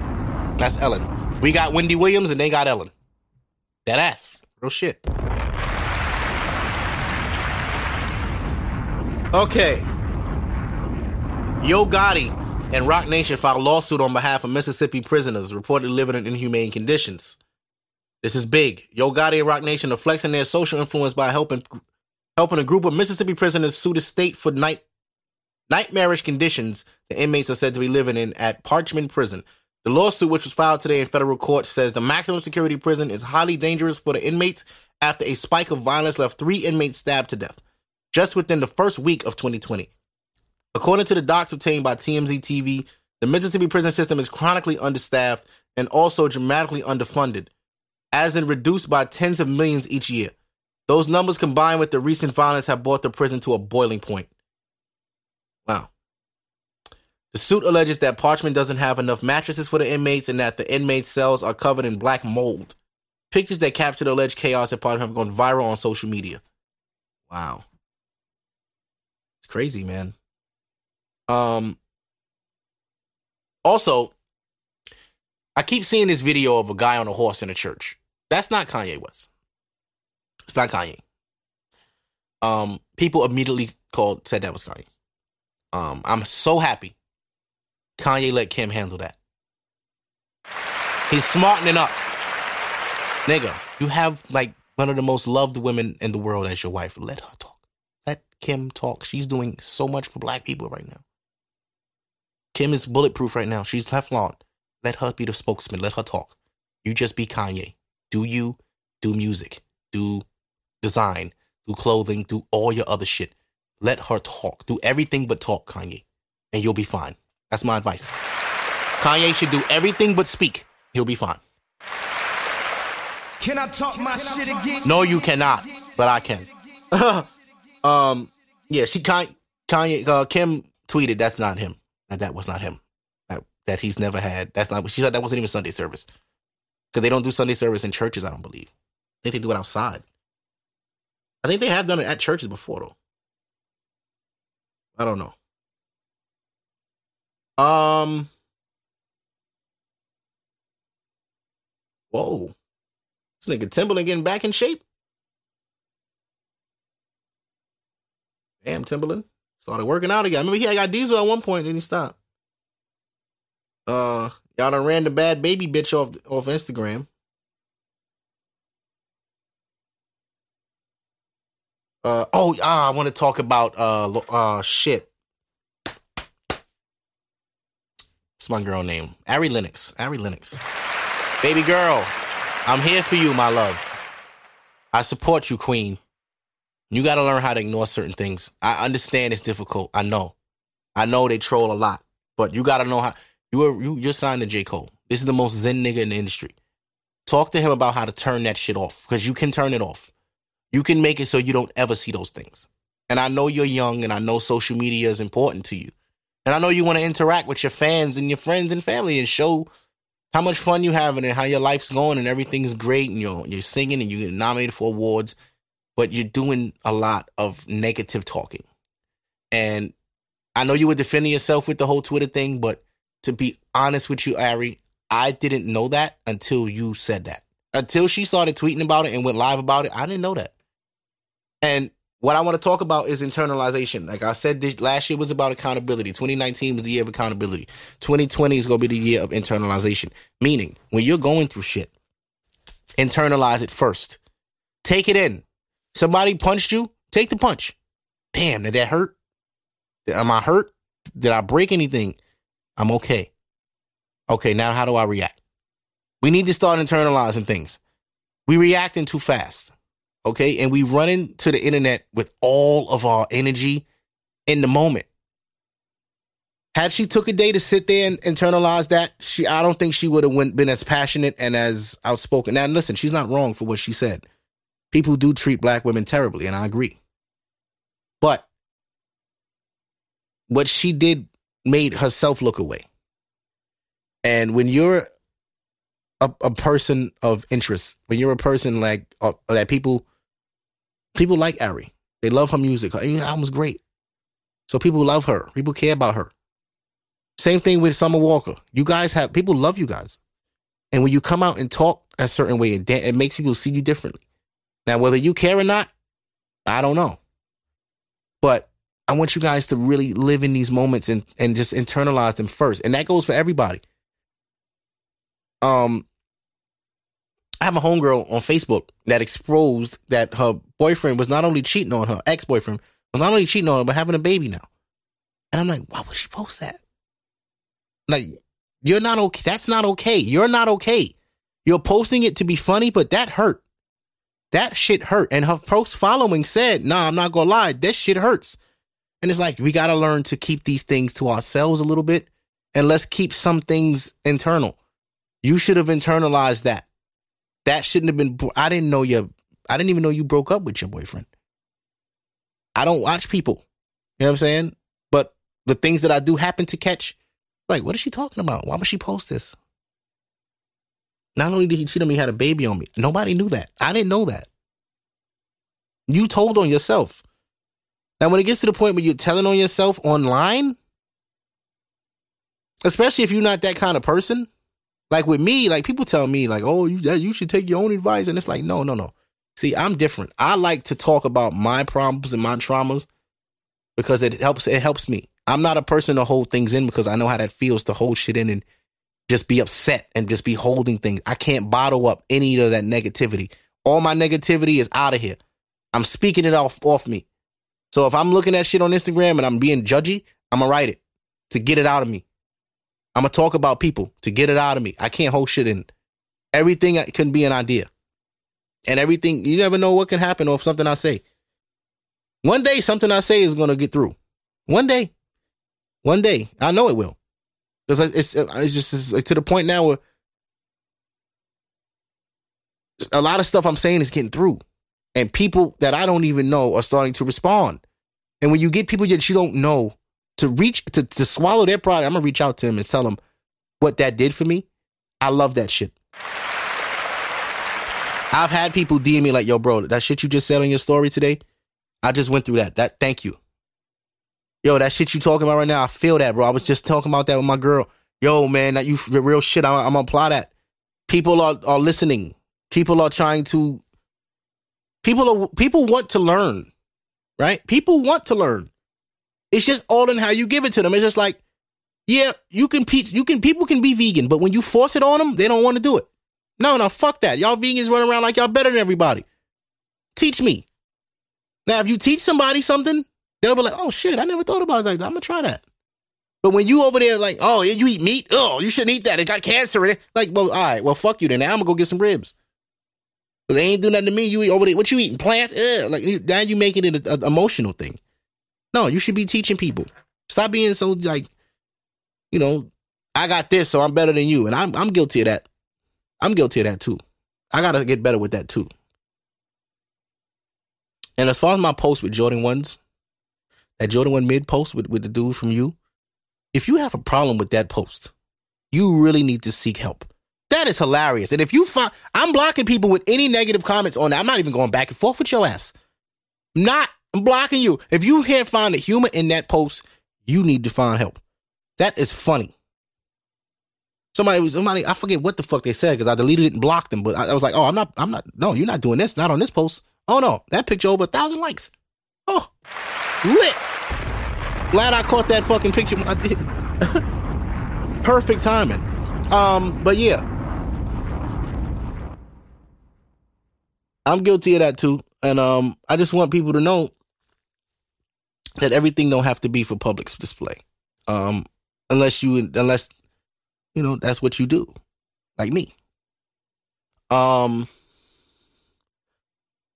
That's Ellen. We got Wendy Williams and they got Ellen. That ass. Real shit. Okay. Yo Gotti and Roc Nation filed a lawsuit on behalf of Mississippi prisoners reportedly living in inhumane conditions. This is big. Yo Gotti Roc Nation are flexing their social influence by helping helping a group of Mississippi prisoners sue the state for night nightmarish conditions the inmates are said to be living in at Parchman Prison. The lawsuit, which was filed today in federal court, says the maximum security prison is highly dangerous for the inmates after a spike of violence left three inmates stabbed to death just within the first week of 2020. According to the docs obtained by TMZ TV, the Mississippi prison system is chronically understaffed and also dramatically underfunded, as in reduced by tens of millions each year. Those numbers combined with the recent violence have brought the prison to a boiling point. Wow. The suit alleges that Parchman doesn't have enough mattresses for the inmates and that the inmates' cells are covered in black mold. Pictures that capture the alleged chaos at Parchman have gone viral on social media. Wow. It's crazy, man. Um also, I keep seeing this video of a guy on a horse in a church. That's not Kanye West. It's not Kanye. Um, people immediately called said that was Kanye. Um, I'm so happy Kanye let Kim handle that. He's smartening up. Nigga, you have like one of the most loved women in the world as your wife. Let her talk. Let Kim talk. She's doing so much for black people right now. Kim is bulletproof right now. She's left Teflon. Let her be the spokesman. Let her talk. You just be Kanye. Do you do music? Do design? Do clothing? Do all your other shit. Let her talk. Do everything but talk, Kanye, and you'll be fine. That's my advice. Kanye should do everything but speak. He'll be fine. Can I talk my shit again? No, you cannot, but I can. um, yeah, she Kanye, Kanye uh, Kim tweeted that's not him. That that was not him. That he's never had. That's not. She said that wasn't even Sunday service because they don't do Sunday service in churches. I don't believe. I think they do it outside. I think they have done it at churches before though. I don't know. Um. Whoa. This nigga Timbaland getting back in shape. Damn, Timbaland. Started working out again. I remember he got diesel at one point, then he stopped. Uh y'all done ran the bad baby bitch off off Instagram. Uh oh ah, I want to talk about uh uh shit. What's my girl name? Ari Lennox. Ari Lennox. Baby girl, I'm here for you, my love. I support you, queen. You got to learn how to ignore certain things. I understand it's difficult. I know. I know they troll a lot, but you got to know how. You are you, you're signed to J Cole. This is the most zen nigga in the industry. Talk to him about how to turn that shit off because you can turn it off. You can make it so you don't ever see those things. And I know you're young, and I know social media is important to you, and I know you want to interact with your fans and your friends and family and show how much fun you're having and how your life's going and everything's great and you're you're singing and you get nominated for awards, but you're doing a lot of negative talking. And I know you were defending yourself with the whole Twitter thing, but to be honest with you, Ari, I didn't know that until you said that. Until she started tweeting about it and went live about it, I didn't know that. And what I want to talk about is internalization. Like I said, this, last year was about accountability. 2019 was the year of accountability. 2020 is going to be the year of internalization. Meaning, when you're going through shit, internalize it first. Take it in. Somebody punched you, take the punch. Damn, did that hurt? Am I hurt? Did I break anything? I'm okay. Okay, now how do I react? We need to start internalizing things. We reacting too fast. Okay. And we run into the internet with all of our energy in the moment. Had she took a day to sit there and internalize that, she I don't think she would have been as passionate and as outspoken. Now listen, she's not wrong for what she said. People do treat black women terribly, and I agree. But what she did made herself look away. And when you're a, a person of interest, when you're a person like uh, that people people like Ari. They love her music. Her album's great. So people love her. People care about her. Same thing with Summer Walker. You guys have people love you guys. And when you come out and talk a certain way, it, it makes people see you differently. Now, whether you care or not, I don't know. But I want you guys to really live in these moments and, and just internalize them first. And that goes for everybody. Um, I have a homegirl on Facebook that exposed that her boyfriend was not only cheating on her, ex boyfriend was not only cheating on her, but having a baby now. And I'm like, why would she post that? Like, you're not okay. That's not okay. You're not okay. You're posting it to be funny, but that hurt. That shit hurt. And her post following said, nah, I'm not gonna lie, this shit hurts. And it's like, we gotta learn to keep these things to ourselves a little bit and let's keep some things internal. You should have internalized that. That shouldn't have been. I didn't know you. I didn't even know you broke up with your boyfriend. I don't watch people. You know what I'm saying? But the things that I do happen to catch, like, what is she talking about? Why would she post this? Not only did he cheat on me, he had a baby on me. Nobody knew that. I didn't know that. You told on yourself. Now, when it gets to the point where you're telling on yourself online, especially if you're not that kind of person, like with me, like people tell me, like, oh, you you should take your own advice, and it's like, no, no, no. See, I'm different. I like to talk about my problems and my traumas because it helps. It helps me. I'm not a person to hold things in because I know how that feels to hold shit in and just be upset and just be holding things. I can't bottle up any of that negativity. All my negativity is out of here. I'm speaking it off off me. So if I'm looking at shit on Instagram and I'm being judgy, I'm gonna write it to get it out of me. I'm gonna talk about people to get it out of me. I can't hold shit in. Everything can be an idea, and everything you never know what can happen off something I say. One day, something I say is gonna get through. One day, one day, I know it will. Because it's it's just it's to the point now where a lot of stuff I'm saying is getting through. And people that I don't even know are starting to respond. And when you get people that you don't know to reach to, to swallow their pride, I'm gonna reach out to them and tell them what that did for me. I love that shit. I've had people DM me like, yo, bro, that shit you just said on your story today, I just went through that. That thank you. Yo, that shit you talking about right now, I feel that, bro. I was just talking about that with my girl. Yo, man, that you real shit. I'm, I'm gonna apply that. People are are listening. People are trying to. People are people want to learn, right? People want to learn. It's just all in how you give it to them. It's just like, yeah, you can pe- you can people can be vegan, but when you force it on them, they don't want to do it. No, no, fuck that. Y'all vegans run around like y'all better than everybody. Teach me. Now, if you teach somebody something, they'll be like, oh shit, I never thought about it like that. I'm gonna try that. But when you over there like, oh, you eat meat, oh, you shouldn't eat that. It got cancer in it. Like, well, all right, well, fuck you then. Now I'm gonna go get some ribs. They ain't do nothing to me. You eat over there. What you eating? Plants? Ugh. Like now you making it an emotional thing. No, you should be teaching people. Stop being so like, you know, I got this, so I'm better than you, and I'm I'm guilty of that. I'm guilty of that too. I gotta get better with that too. And as far as my post with Jordan ones, that Jordan one mid post with, with the dude from you, if you have a problem with that post, you really need to seek help. That is hilarious. And if you find, I'm blocking people with any negative comments on that. I'm not even going back and forth with your ass. Not, I'm blocking you. If you can't find the humor in that post, you need to find help. That is funny. Somebody was somebody. I forget what the fuck they said because I deleted it and blocked them. But I, I was like, oh, I'm not. I'm not. No, you're not doing this. Not on this post. Oh no, that picture over a thousand likes. Oh, lit. Glad I caught that fucking picture. Perfect timing. Um, but yeah, I'm guilty of that too, and um, I just want people to know that everything don't have to be for public display. Um, unless you unless you know that's what you do, like me. Um,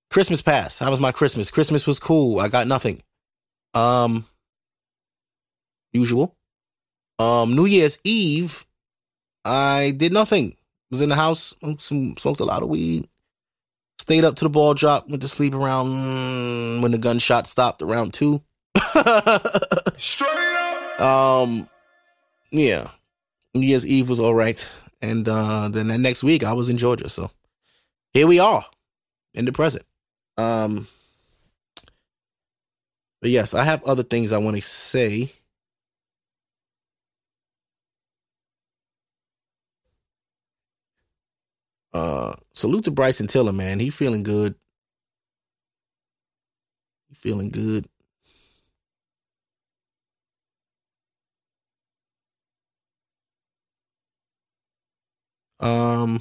Christmas passed. How was my Christmas? Christmas was cool. I got nothing. Um, usual. Um, New Year's Eve, I did nothing. Was in the house, smoked smoked a lot of weed. Stayed up to the ball drop. Went to sleep around mm, when the gunshot stopped around two. Um, yeah, New Year's Eve was all right, and uh, then the next week I was in Georgia. So here we are in the present. Um, but yes, I have other things I want to say. Uh, salute to Bryson Tiller, man. He feeling good. He feeling good. Um,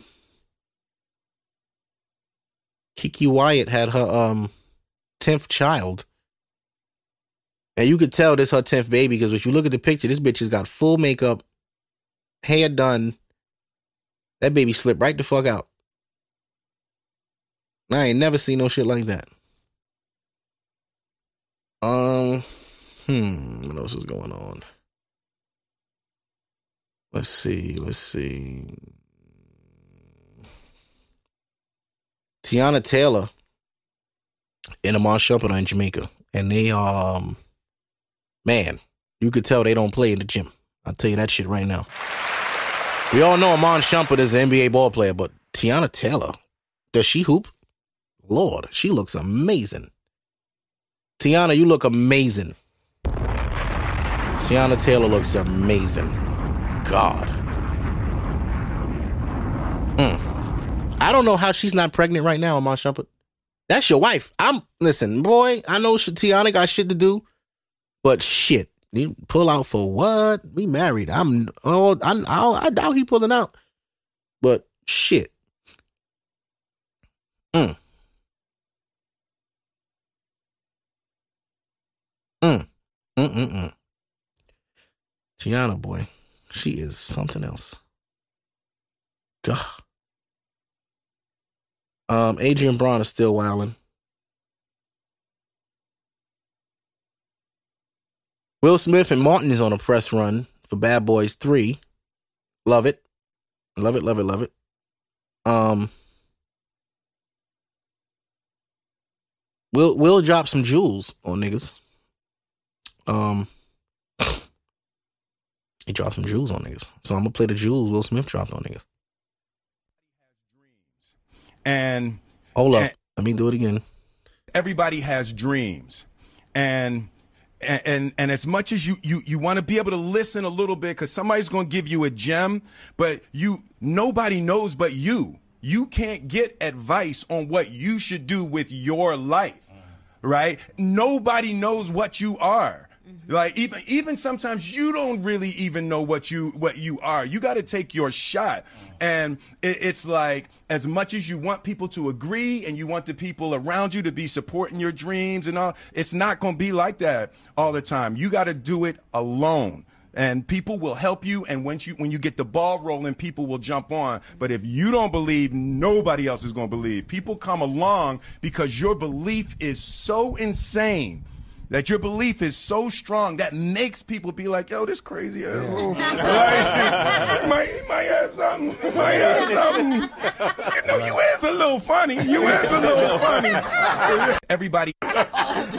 KeKe Wyatt had her um tenth child, and you could tell this her tenth baby because if you look at the picture, this bitch has got full makeup, hair done. That baby slipped right the fuck out. I ain't never seen no shit like that. Um, hmm, what else is going on? Let's see, let's see. Teyana Taylor and Iman Shumpert are in Jamaica, and they um, man, you could tell they don't play in the gym. I'll tell you that shit right now. We all know Iman Shumpert is an NBA ball player, but Teyana Taylor, does she hoop? Lord, she looks amazing. Teyana, you look amazing. Teyana Taylor looks amazing. God. Mm. I don't know how she's not pregnant right now, Iman Shumpert. That's your wife. I'm listen, boy. I know Teyana got shit to do, but shit, you pull out for what? We married. I'm oh, I I, I doubt he pulling out, but shit. Mm. Mm. Mm. Mm. Mm. Teyana, boy, she is something else. God. Um, Adrian Braun is still wilding. Will Smith and Martin is on a press run for Bad Boys 3. Love it. Love it, love it, love it. Um Will Will drop some jewels on niggas. Um, he dropped some jewels on niggas. So I'm gonna play the jewels Will Smith dropped on niggas. And Hold up, and let me do it again. everybody has dreams. And and and, as much as you you, you want to be able to listen a little bit because somebody's going to give you a gem, but you nobody knows but you. You can't get advice on what you should do with your life, right? Nobody knows what you are. Mm-hmm. Like even even sometimes you don't really even know what you what you are. You got to take your shot, mm-hmm. and it, it's like as much as you want people to agree and you want the people around you to be supporting your dreams and all, it's not going to be like that all the time. You got to do it alone. And people will help you, and once you when you get the ball rolling, people will jump on. But if you don't believe, nobody else is going to believe. People come along because your belief is so insane that your belief is so strong that makes people be like, yo, this crazy asshole. like, he might, he might have something. Might have something. You know, you is a little funny. You is a little funny. Everybody,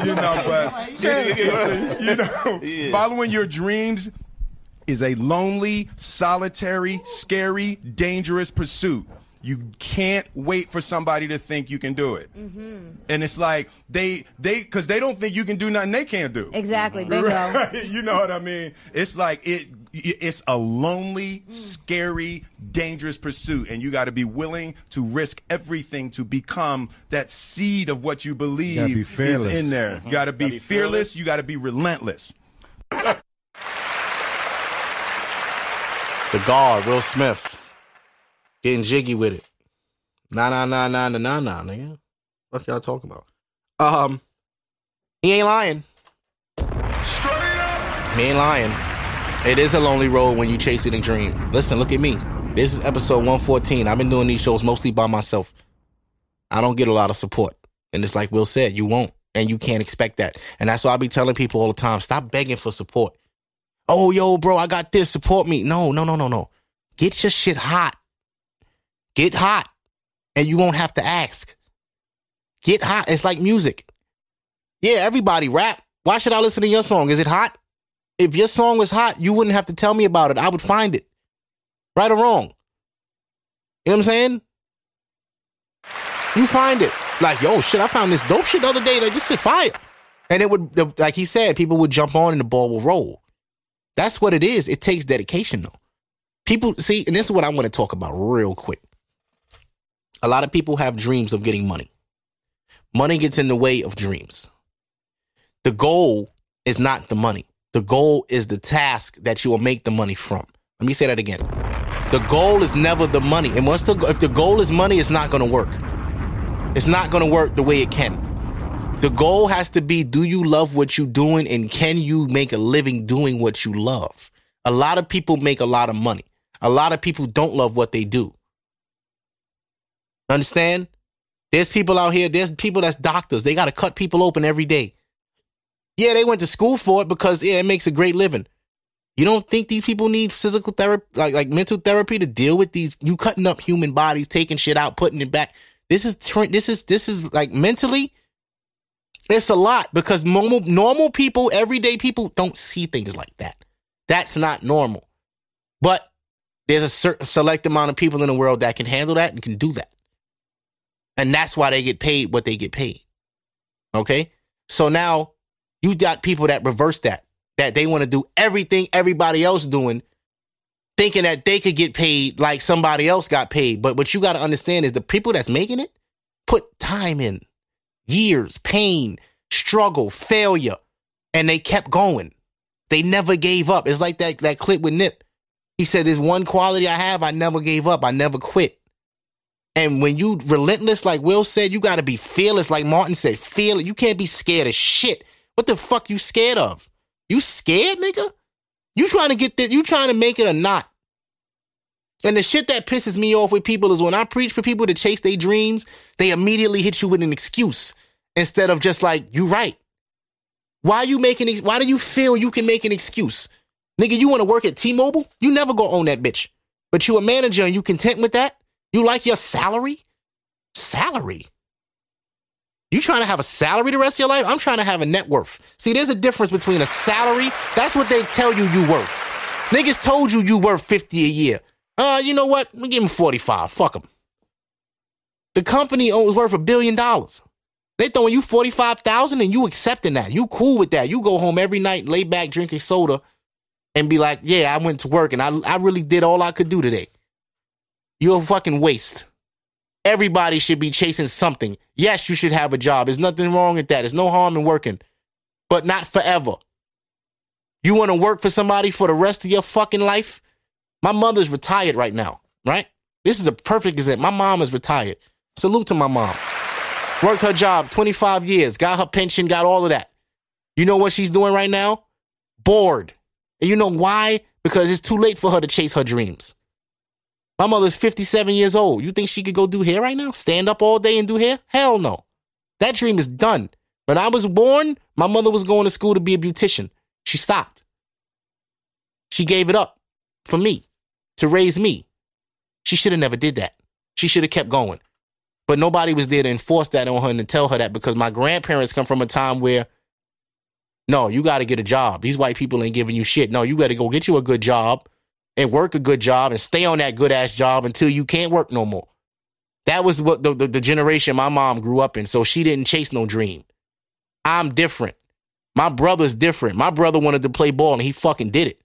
you know, but listen, you know, following your dreams is a lonely, solitary, scary, dangerous pursuit. You can't wait for somebody to think you can do it. Mm-hmm. And it's like they they because they don't think you can do nothing they can't do. Exactly. Bingo. Right? You know what I mean? It's like it. It's a lonely, scary, dangerous pursuit, and you got to be willing to risk everything to become that seed of what you believe be is in there. You got to be, be fearless. fearless. You got to be relentless. The guard, Will Smith, getting jiggy with it. Nah, nah, nah, nah, nah, nah, nah, nigga. What y'all talking about? Um, he ain't lying. He ain't lying. It is a lonely road when you chase it and dream. Listen, look at me. This is episode 114. I've been doing these shows mostly by myself. I don't get a lot of support. And it's like Will said, you won't. And you can't expect that. And that's why I be telling people all the time stop begging for support. Oh, yo, bro, I got this. Support me. No, no, no, no, no. Get your shit hot. Get hot. And you won't have to ask. Get hot. It's like music. Yeah, everybody rap. Why should I listen to your song? Is it hot? If your song was hot, you wouldn't have to tell me about it. I would find it. Right or wrong. You know what I'm saying? You find it. Like, yo, shit, I found this dope shit the other day. Like, this is fire. And it would, like he said, people would jump on and the ball will roll. That's what it is. It takes dedication, though. People, see, and this is what I want to talk about real quick. A lot of people have dreams of getting money. Money gets in the way of dreams. The goal is not the money. The goal is the task that you will make the money from. Let me say that again. The goal is never the money. And once the if the goal is money, it's not going to work. It's not going to work the way it can. The goal has to be do you love what you're doing and can you make a living doing what you love? A lot of people make a lot of money. A lot of people don't love what they do. Understand? There's people out here, there's people that's doctors. They got to cut people open every day. Yeah, they went to school for it because yeah, it makes a great living. You don't think these people need physical therapy, like like mental therapy, to deal with these? You cutting up human bodies, taking shit out, putting it back. This is this is this is like mentally, it's a lot because normal normal people, everyday people, don't see things like that. That's not normal. But there's a certain select amount of people in the world that can handle that and can do that, and that's why they get paid what they get paid. Okay, so now you got people that reverse that that they want to do everything everybody else doing thinking that they could get paid like somebody else got paid. But what you got to understand is the people that's making it put time in years pain struggle failure and they kept going. They never gave up. It's like that that clip with nip. He said there's one quality i have i never gave up. I never quit and when you relentless like will said you got to be fearless like martin said fearless you can't be scared of shit what the fuck you scared of you scared, nigga? You trying to get this? You trying to make it or not? And the shit that pisses me off with people is when I preach for people to chase their dreams, they immediately hit you with an excuse instead of just like, you right. Why are you making? Why do you feel you can make an excuse, nigga? You want to work at T-Mobile? You never go own that bitch. But you a manager and you content with that? You like your salary? Salary? You trying to have a salary the rest of your life? I'm trying to have a net worth. See, there's a difference between a salary. That's what they tell you you worth. Niggas told you you worth 50 a year. Uh, you know what? We give him 45. Fuck him. The company owns worth a billion dollars. They throwing you 45,000 and you accepting that. You cool with that. You go home every night, lay back, drinking soda, and be like, yeah, I went to work and I, I really did all I could do today. You're a fucking waste. Everybody should be chasing something. Yes, you should have a job. There's nothing wrong with that. There's no harm in working, but not forever. You want to work for somebody for the rest of your fucking life? My mother's retired right now, right? This is a perfect example. My mom is retired. Salute to my mom. Worked her job 25 years, got her pension, got all of that. You know what she's doing right now? Bored. And you know why? Because it's too late for her to chase her dreams. My mother's 57 years old. You think she could go do hair right now? Stand up all day and do hair? Hell no. That dream is done. When I was born, my mother was going to school to be a beautician. She stopped. She gave it up for me to raise me. She should have never did that. She should have kept going. But nobody was there to enforce that on her and to tell her that because my grandparents come from a time where no, you got to get a job. These white people ain't giving you shit. No, you got to go get you a good job and work a good job and stay on that good ass job until you can't work no more. That was what the, the, the generation my mom grew up in. So she didn't chase no dream. I'm different. My brother's different. My brother wanted to play ball and he fucking did it.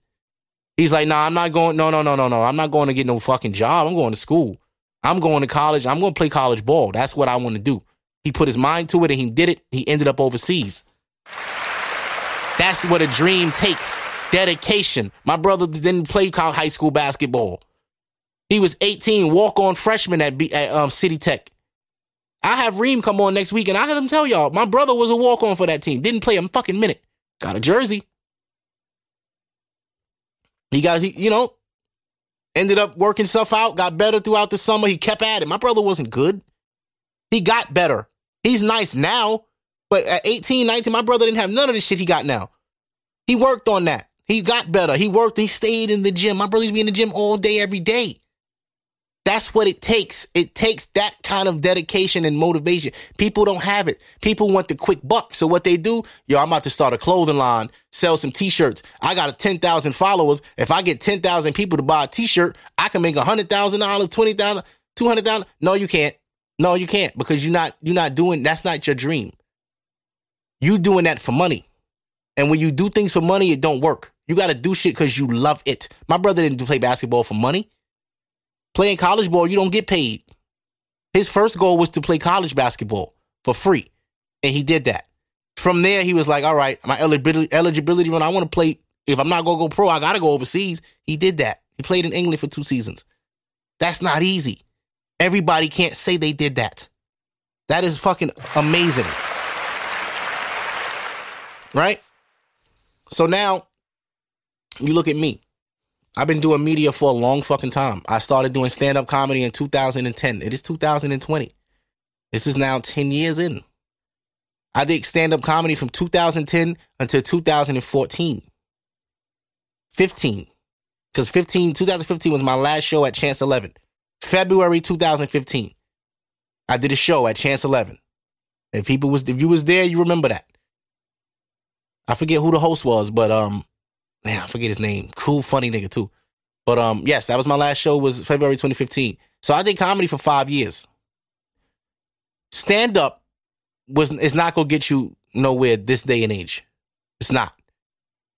He's like, nah, I'm not going. No, no, no, no, no. I'm not going to get no fucking job. I'm going to school. I'm going to college. I'm going to play college ball. That's what I want to do. He put his mind to it and he did it. He ended up overseas. That's what a dream takes. Dedication. My brother didn't play high school basketball. He was 18, walk on freshman at, B, at um, City Tech. I have Reem come on next week and I had him tell y'all my brother was a walk on for that team. Didn't play a fucking minute. Got a jersey. He got, he, you know, ended up working stuff out, got better throughout the summer. He kept at it. My brother wasn't good. He got better. He's nice now, but at 18, 19, my brother didn't have none of the shit he got now. He worked on that. He got better. He worked. He stayed in the gym. My brother's be in the gym all day, every day. That's what it takes. It takes that kind of dedication and motivation. People don't have it. People want the quick buck. So what they do, yo, I'm about to start a clothing line, sell some t-shirts. I got a 10,000 followers. If I get 10,000 people to buy a t-shirt, I can make $100,000, 20,000, 200,000. No, you can't. No, you can't because you're not, you're not doing, that's not your dream. You doing that for money. And when you do things for money, it don't work. You got to do shit because you love it. My brother didn't play basketball for money. Playing college ball, you don't get paid. His first goal was to play college basketball for free. And he did that. From there, he was like, all right, my eligibility, run, I want to play. If I'm not to go pro, I got to go overseas. He did that. He played in England for two seasons. That's not easy. Everybody can't say they did that. That is fucking amazing. Right? So now you look at me. I've been doing media for a long fucking time. I started doing stand up comedy in 2010. It is 2020. This is now 10 years in. I did stand up comedy from 2010 until 2014. 15. Because 15, 2015 was my last show at Chance 11. February 2015. I did a show at Chance 11. If people was, if you was there, you remember that. I forget who the host was, but um, man, I forget his name. Cool, funny nigga too. But um, yes, that was my last show. Was February 2015. So I did comedy for five years. Stand up was is not gonna get you nowhere this day and age. It's not.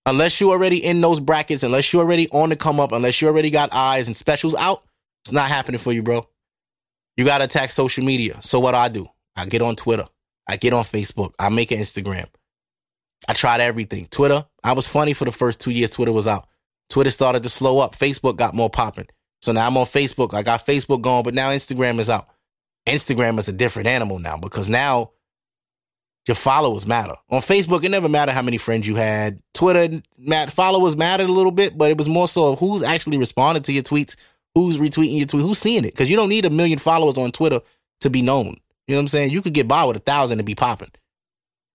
Unless you already in those brackets, unless you already on the come up, unless you already got eyes and specials out, it's not happening for you, bro. You gotta attack social media. So what do I do? I get on Twitter. I get on Facebook. I make an Instagram. I tried everything. Twitter, I was funny for the first two years Twitter was out. Twitter started to slow up. Facebook got more popping. So now I'm on Facebook. I got Facebook going, but now Instagram is out. Instagram is a different animal now because now your followers matter. On Facebook, it never mattered how many friends you had. Twitter, mat- followers mattered a little bit, but it was more so of who's actually responding to your tweets, who's retweeting your tweet, who's seeing it. Because you don't need a million followers on Twitter to be known. You know what I'm saying? You could get by with a thousand and be popping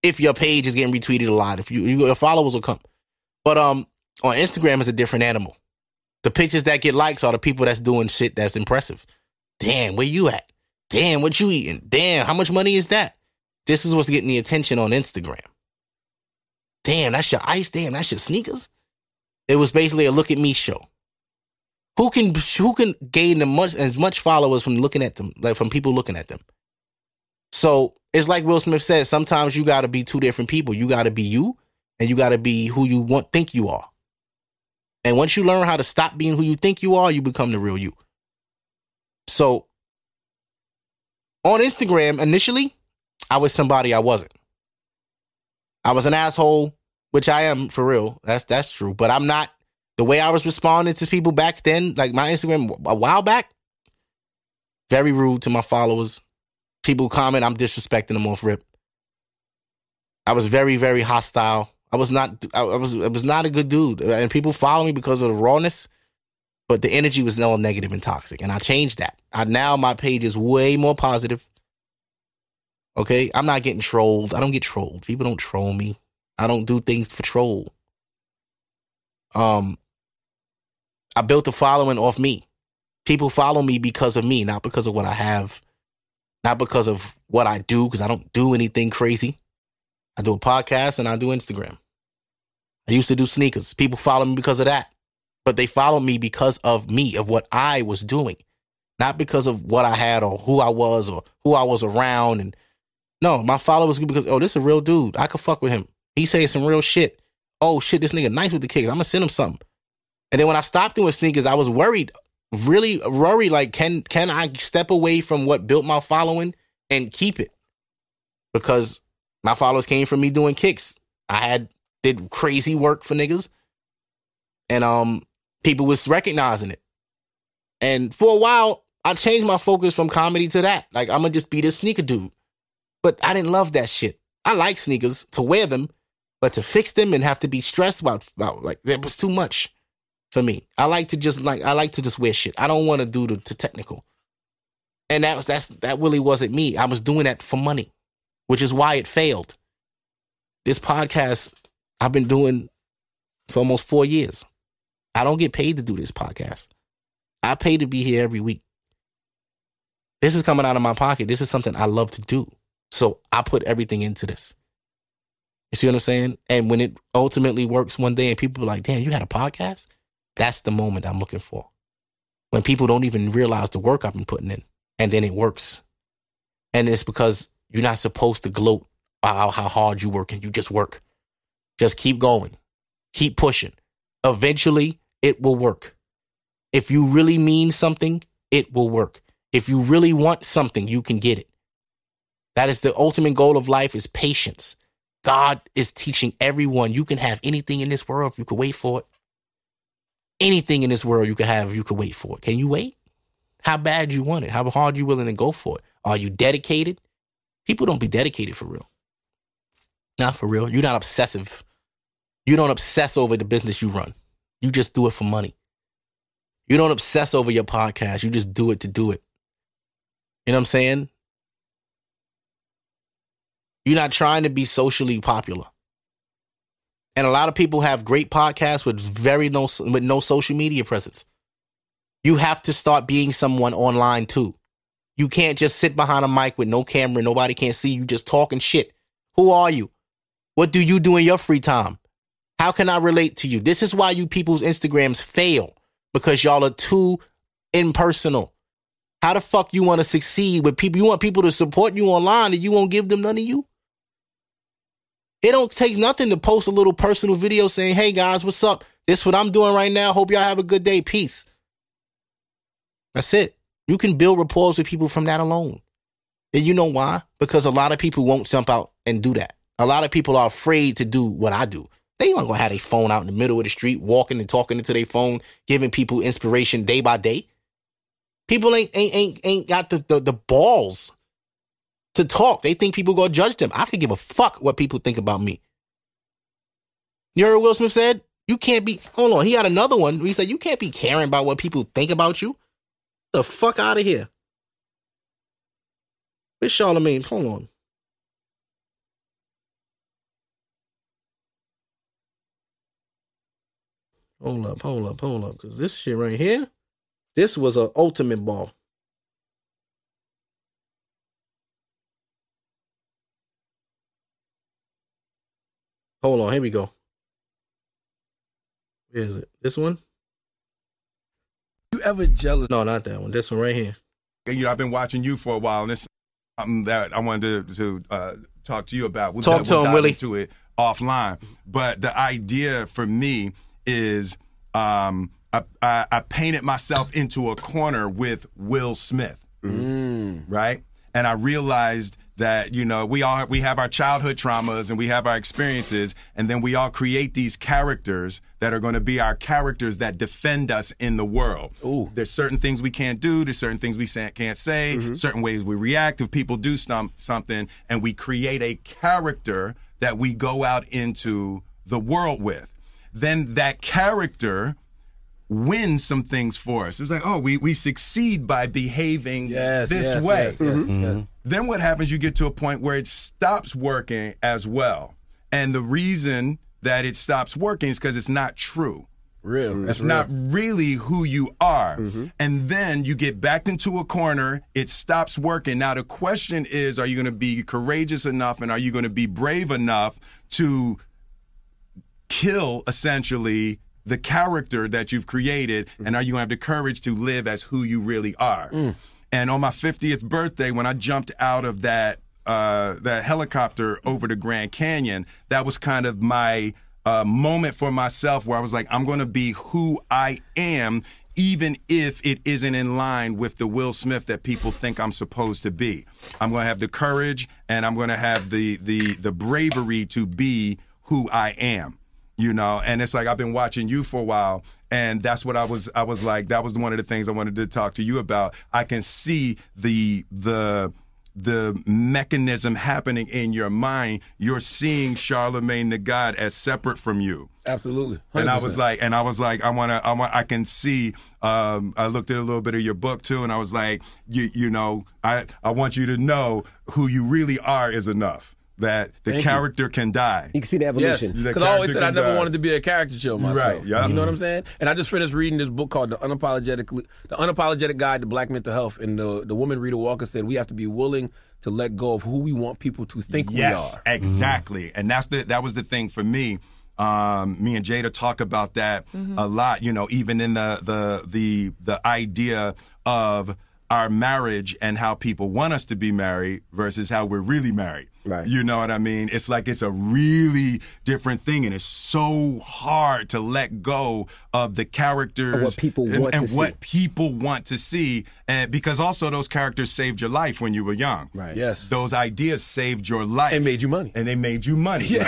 if your page is getting retweeted a lot. If you, you your followers will come. But um, on Instagram is a different animal. The pictures that get likes are the people that's doing shit that's impressive. Damn, where you at? Damn, what you eating? Damn, how much money is that? this is what's getting the attention on Instagram. Damn, that's your ice. Damn, that's your sneakers. It was basically a look at me show. Who can who can gain the much as much followers from looking at them, like from people looking at them? So it's like Will Smith said. Sometimes you got to be two different people. You got to be you, and you got to be who you want think you are. And once you learn how to stop being who you think you are, you become the real you. So on Instagram, initially, I was somebody I wasn't. I was an asshole, which I am for real. That's that's true. But I'm not the way I was responding to people back then, like my Instagram a while back. Very rude to my followers. People comment, I'm disrespecting them off rip. I was very, very hostile. I was not. I was. I was not a good dude, and people follow me because of the rawness. But the energy was all negative and toxic, and I changed that. I now my page is way more positive. Okay, I'm not getting trolled. I don't get trolled. People don't troll me. I don't do things for troll. Um, I built a following off me. People follow me because of me, not because of what I have, not because of what I do, because I don't do anything crazy. I do a podcast and I do Instagram. I used to do sneakers. People follow me because of that. But they follow me because of me, of what I was doing, not because of what I had or who I was or who I was around. And no, my followers because, oh, this is a real dude. I could fuck with him. He saying some real shit. Oh shit, this nigga nice with the kicks. I'm gonna send him something. And then when I stopped doing sneakers, I was worried, really worried. Like, can can I step away from what built my following and keep it? Because my followers came from me doing kicks. I had did crazy work for niggas, and um, people was recognizing it. And for a while, I changed my focus from comedy to that. Like, I'm gonna just be this sneaker dude. But I didn't love that shit. I like sneakers to wear them, but to fix them and have to be stressed about, about like that was too much for me. I like to just like I like to just wear shit. I don't want to do the, the technical. And that was that's that really wasn't me. I was doing that for money, which is why it failed. This podcast I've been doing for almost four years. I don't get paid to do this podcast. I pay to be here every week. This is coming out of my pocket. This is something I love to do. So I put everything into this. You see what I'm saying? And when it ultimately works one day and people are like, damn, you had a podcast? That's the moment I'm looking for. When people don't even realize the work I've been putting in and then it works. And it's because you're not supposed to gloat about how hard you work and you just work. Just keep going. Keep pushing. Eventually it will work. If you really mean something, it will work. If you really want something, you can get it. That is the ultimate goal of life is patience. God is teaching everyone you can have anything in this world if you could wait for it. Anything in this world you could have you could wait for it. Can you wait? How bad you want it? How hard you willing to go for it? Are you dedicated? People don't be dedicated for real. Not for real. You're not obsessive. You don't obsess over the business you run. You just do it for money. You don't obsess over your podcast. You just do it to do it. You know what I'm saying? You're not trying to be socially popular. And a lot of people have great podcasts with very no with no social media presence. You have to start being someone online too. You can't just sit behind a mic with no camera, nobody can't see you just talking shit. Who are you? What do you do in your free time? How can I relate to you? This is why you people's Instagrams fail because y'all are too impersonal. How the fuck you want to succeed with people? You want people to support you online and you won't give them none of you? It don't take nothing to post a little personal video saying, "Hey guys, what's up? This what I'm doing right now. Hope y'all have a good day. Peace." That's it. You can build rapport with people from that alone. And you know why? Because a lot of people won't jump out and do that. A lot of people are afraid to do what I do. They ain't gonna have their phone out in the middle of the street, walking and talking into their phone, giving people inspiration day by day. People ain't ain't ain't, ain't got the, the the balls to talk. They think people gonna judge them. I could give a fuck what people think about me. You heard Will Smith said? You can't be hold on, he had another one. He said, You can't be caring about what people think about you. the fuck out of here. Where's Charlemagne? Hold on. Hold up, hold up, hold up. Because this shit right here, this was an ultimate ball. Hold on, here we go. Where is it? This one? You ever jealous? No, not that one. This one right here. you know, I've been watching you for a while, and it's something that I wanted to, to uh, talk to you about. We'll, Talk to we'll him, dive Willie. into it offline. But the idea for me is um, I, I, I painted myself into a corner with Will Smith, right? And I realized that you know we all we have our childhood traumas and we have our experiences, and then we all create these characters that are going to be our characters that defend us in the world. Ooh. There's certain things we can't do. There's certain things we can't say. Mm-hmm. Certain ways we react if people do stum- something, and we create a character that we go out into the world with. Then that character wins some things for us. It's like, oh, we, we succeed by behaving Yes, this yes, way. yes, yes, mm-hmm. yes. Then what happens? You get to a point where it stops working as well. And the reason that it stops working is because it's not true. Real. It's not really who you are. Mm-hmm. And then you get backed into a corner, it stops working. Now, the question is are you going to be courageous enough and are you going to be brave enough to kill essentially the character that you've created? And are you going to have the courage to live as who you really are? And on my 50th birthday, when I jumped out of that uh, that helicopter over the Grand Canyon, that was kind of my uh, moment for myself where I was like, I'm going to be who I am, even if it isn't in line with the Will Smith that people think I'm supposed to be. I'm going to have the courage and I'm going to have the the the bravery to be who I am you know and it's like i've been watching you for a while and that's what i was i was like that was one of the things i wanted to talk to you about i can see the the the mechanism happening in your mind you're seeing charlemagne the god as separate from you Absolutely. and I was like, and I was like, I want to, I want, I can see. Um, I looked at a little bit of your book too, and I was like, you, you know, I, I want you to know who you really are is enough. That the Thank you. character can die. You can see the evolution. The because I always said I never die. wanted to be a caricature show myself. Right, yeah. You know what I'm saying? And I just finished reading this book called "The Unapologetically The Unapologetic Guide to Black Mental Health," and the the woman Rheeda Walker said we have to be willing to let go of who we want people to think yes, we are. exactly. And that's the that was the thing for me. Um, me and Jada talk about that a lot. You know, even in the the the the idea of our marriage and how people want us to be married versus how we're really married. Right. You know what I mean? It's like it's a really different thing, and it's so hard to let go of the characters Of what people and, want to and see. what people want to see, and because also those characters saved your life when you were young. Right. Yes. Those ideas saved your life And made you money. and they made you money. Yeah.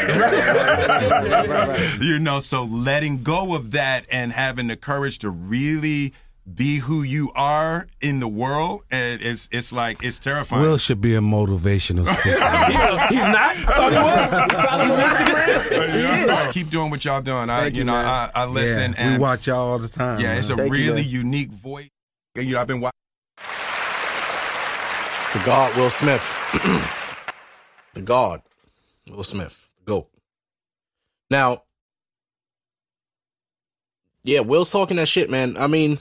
You know, so letting go of that and having the courage to really be who you are in the world, and it's it's like it's terrifying. Will should be a motivational speaker. He's not. I thought he was. Yeah. Keep doing what y'all doing. I, Thank you you, know, man. I, I listen yeah, we and watch y'all all the time. yeah, man. it's a Thank really man. unique voice. You know, I've been watching. The God, Will Smith. the God, Will Smith. The GOAT. Now, yeah, Will's talking that shit, man. I mean,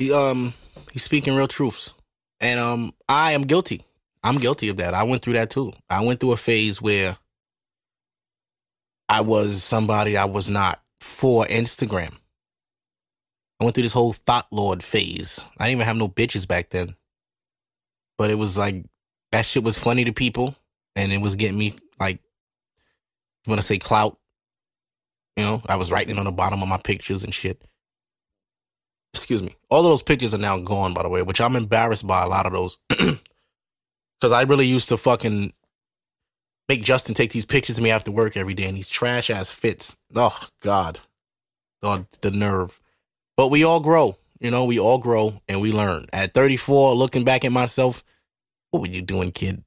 he um he's speaking real truths, and um I am guilty. I'm guilty of that. I went through that too. I went through a phase where I was somebody I was not for Instagram. I went through this whole thought lord phase. I didn't even have no bitches back then. But it was like that shit was funny to people and it was getting me like you wanna say clout. You know, I was writing on the bottom of my pictures and shit. Excuse me. All of those pictures are now gone, by the way, which I'm embarrassed by a lot of those. Cause I really used to fucking make Justin take these pictures of me after work every day and these trash ass fits. Oh God. Oh, the nerve. But we all grow. You know, we all grow and we learn. At 34, looking back at myself, what were you doing, kid?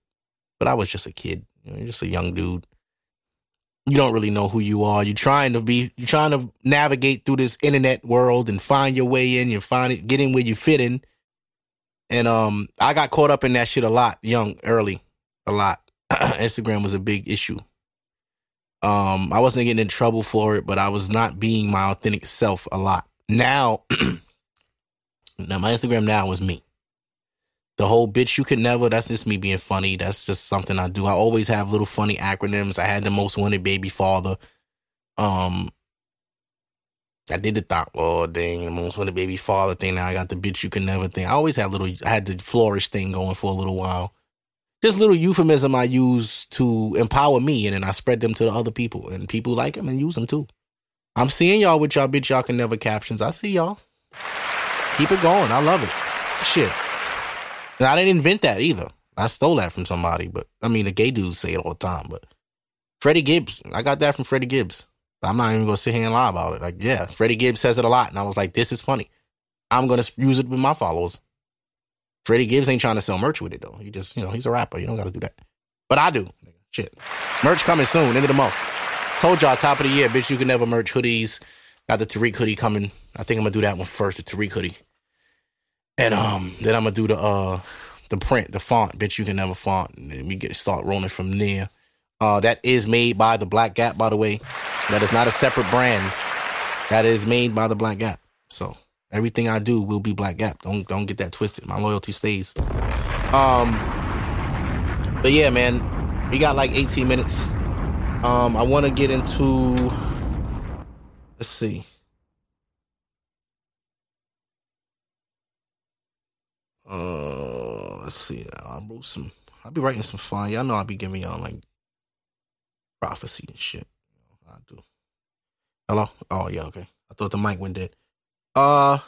But I was just a kid. You know, just a young dude. You don't really know who you are. You're trying to be, you're trying to navigate through this internet world and find your way in. You find it, get in where you fit in. And um, I got caught up in that shit a lot, young, early, a lot. Instagram was a big issue. Um, I wasn't getting in trouble for it, but I was not being my authentic self a lot. Now, now my Instagram now is me. The whole bitch you can never, that's just me being funny. That's just something I do. I always have little funny acronyms. I had the most wanted baby father. Um I did the thought, oh dang, the most wanted baby father thing. Now I got the bitch you can never thing. I always had little I had the flourish thing going for a little while. Just little euphemism I use to empower me and then I spread them to the other people. And people like them and use them too. I'm seeing y'all with y'all bitch y'all can never captions. I see y'all. Keep it going. I love it. Shit. And I didn't invent that either. I stole that from somebody, but I mean the gay dudes say it all the time. But Freddie Gibbs, I got that from Freddie Gibbs. I'm not even gonna sit here and lie about it. Like, yeah, Freddie Gibbs says it a lot, and I was like, this is funny. I'm gonna use it with my followers. Freddie Gibbs ain't trying to sell merch with it though. He just, you know, he's a rapper. You don't got to do that. But I do. Shit, merch coming soon, end of the month. Told y'all, top of the year, bitch. You can never merch hoodies. Got the Tariq hoodie coming. I think I'm gonna do that one first, the Tariq hoodie, and um, then I'm gonna do the uh, the print, the font, bitch. You can never font. And we get start rolling from there. Uh, that is made by the Black Gap, by the way. That is not a separate brand. That is made by the Black Gap. So everything I do will be Black Gap. Don't don't get that twisted. My loyalty stays. Um, but yeah, man, we got like 18 minutes. Um, I want to get into. Let's see. Uh, let's see. I wrote some. I'll be writing some fun. Y'all know I'll be giving y'all like prophecy and shit. I do. Hello? Oh yeah, okay. I thought the mic went dead. Uh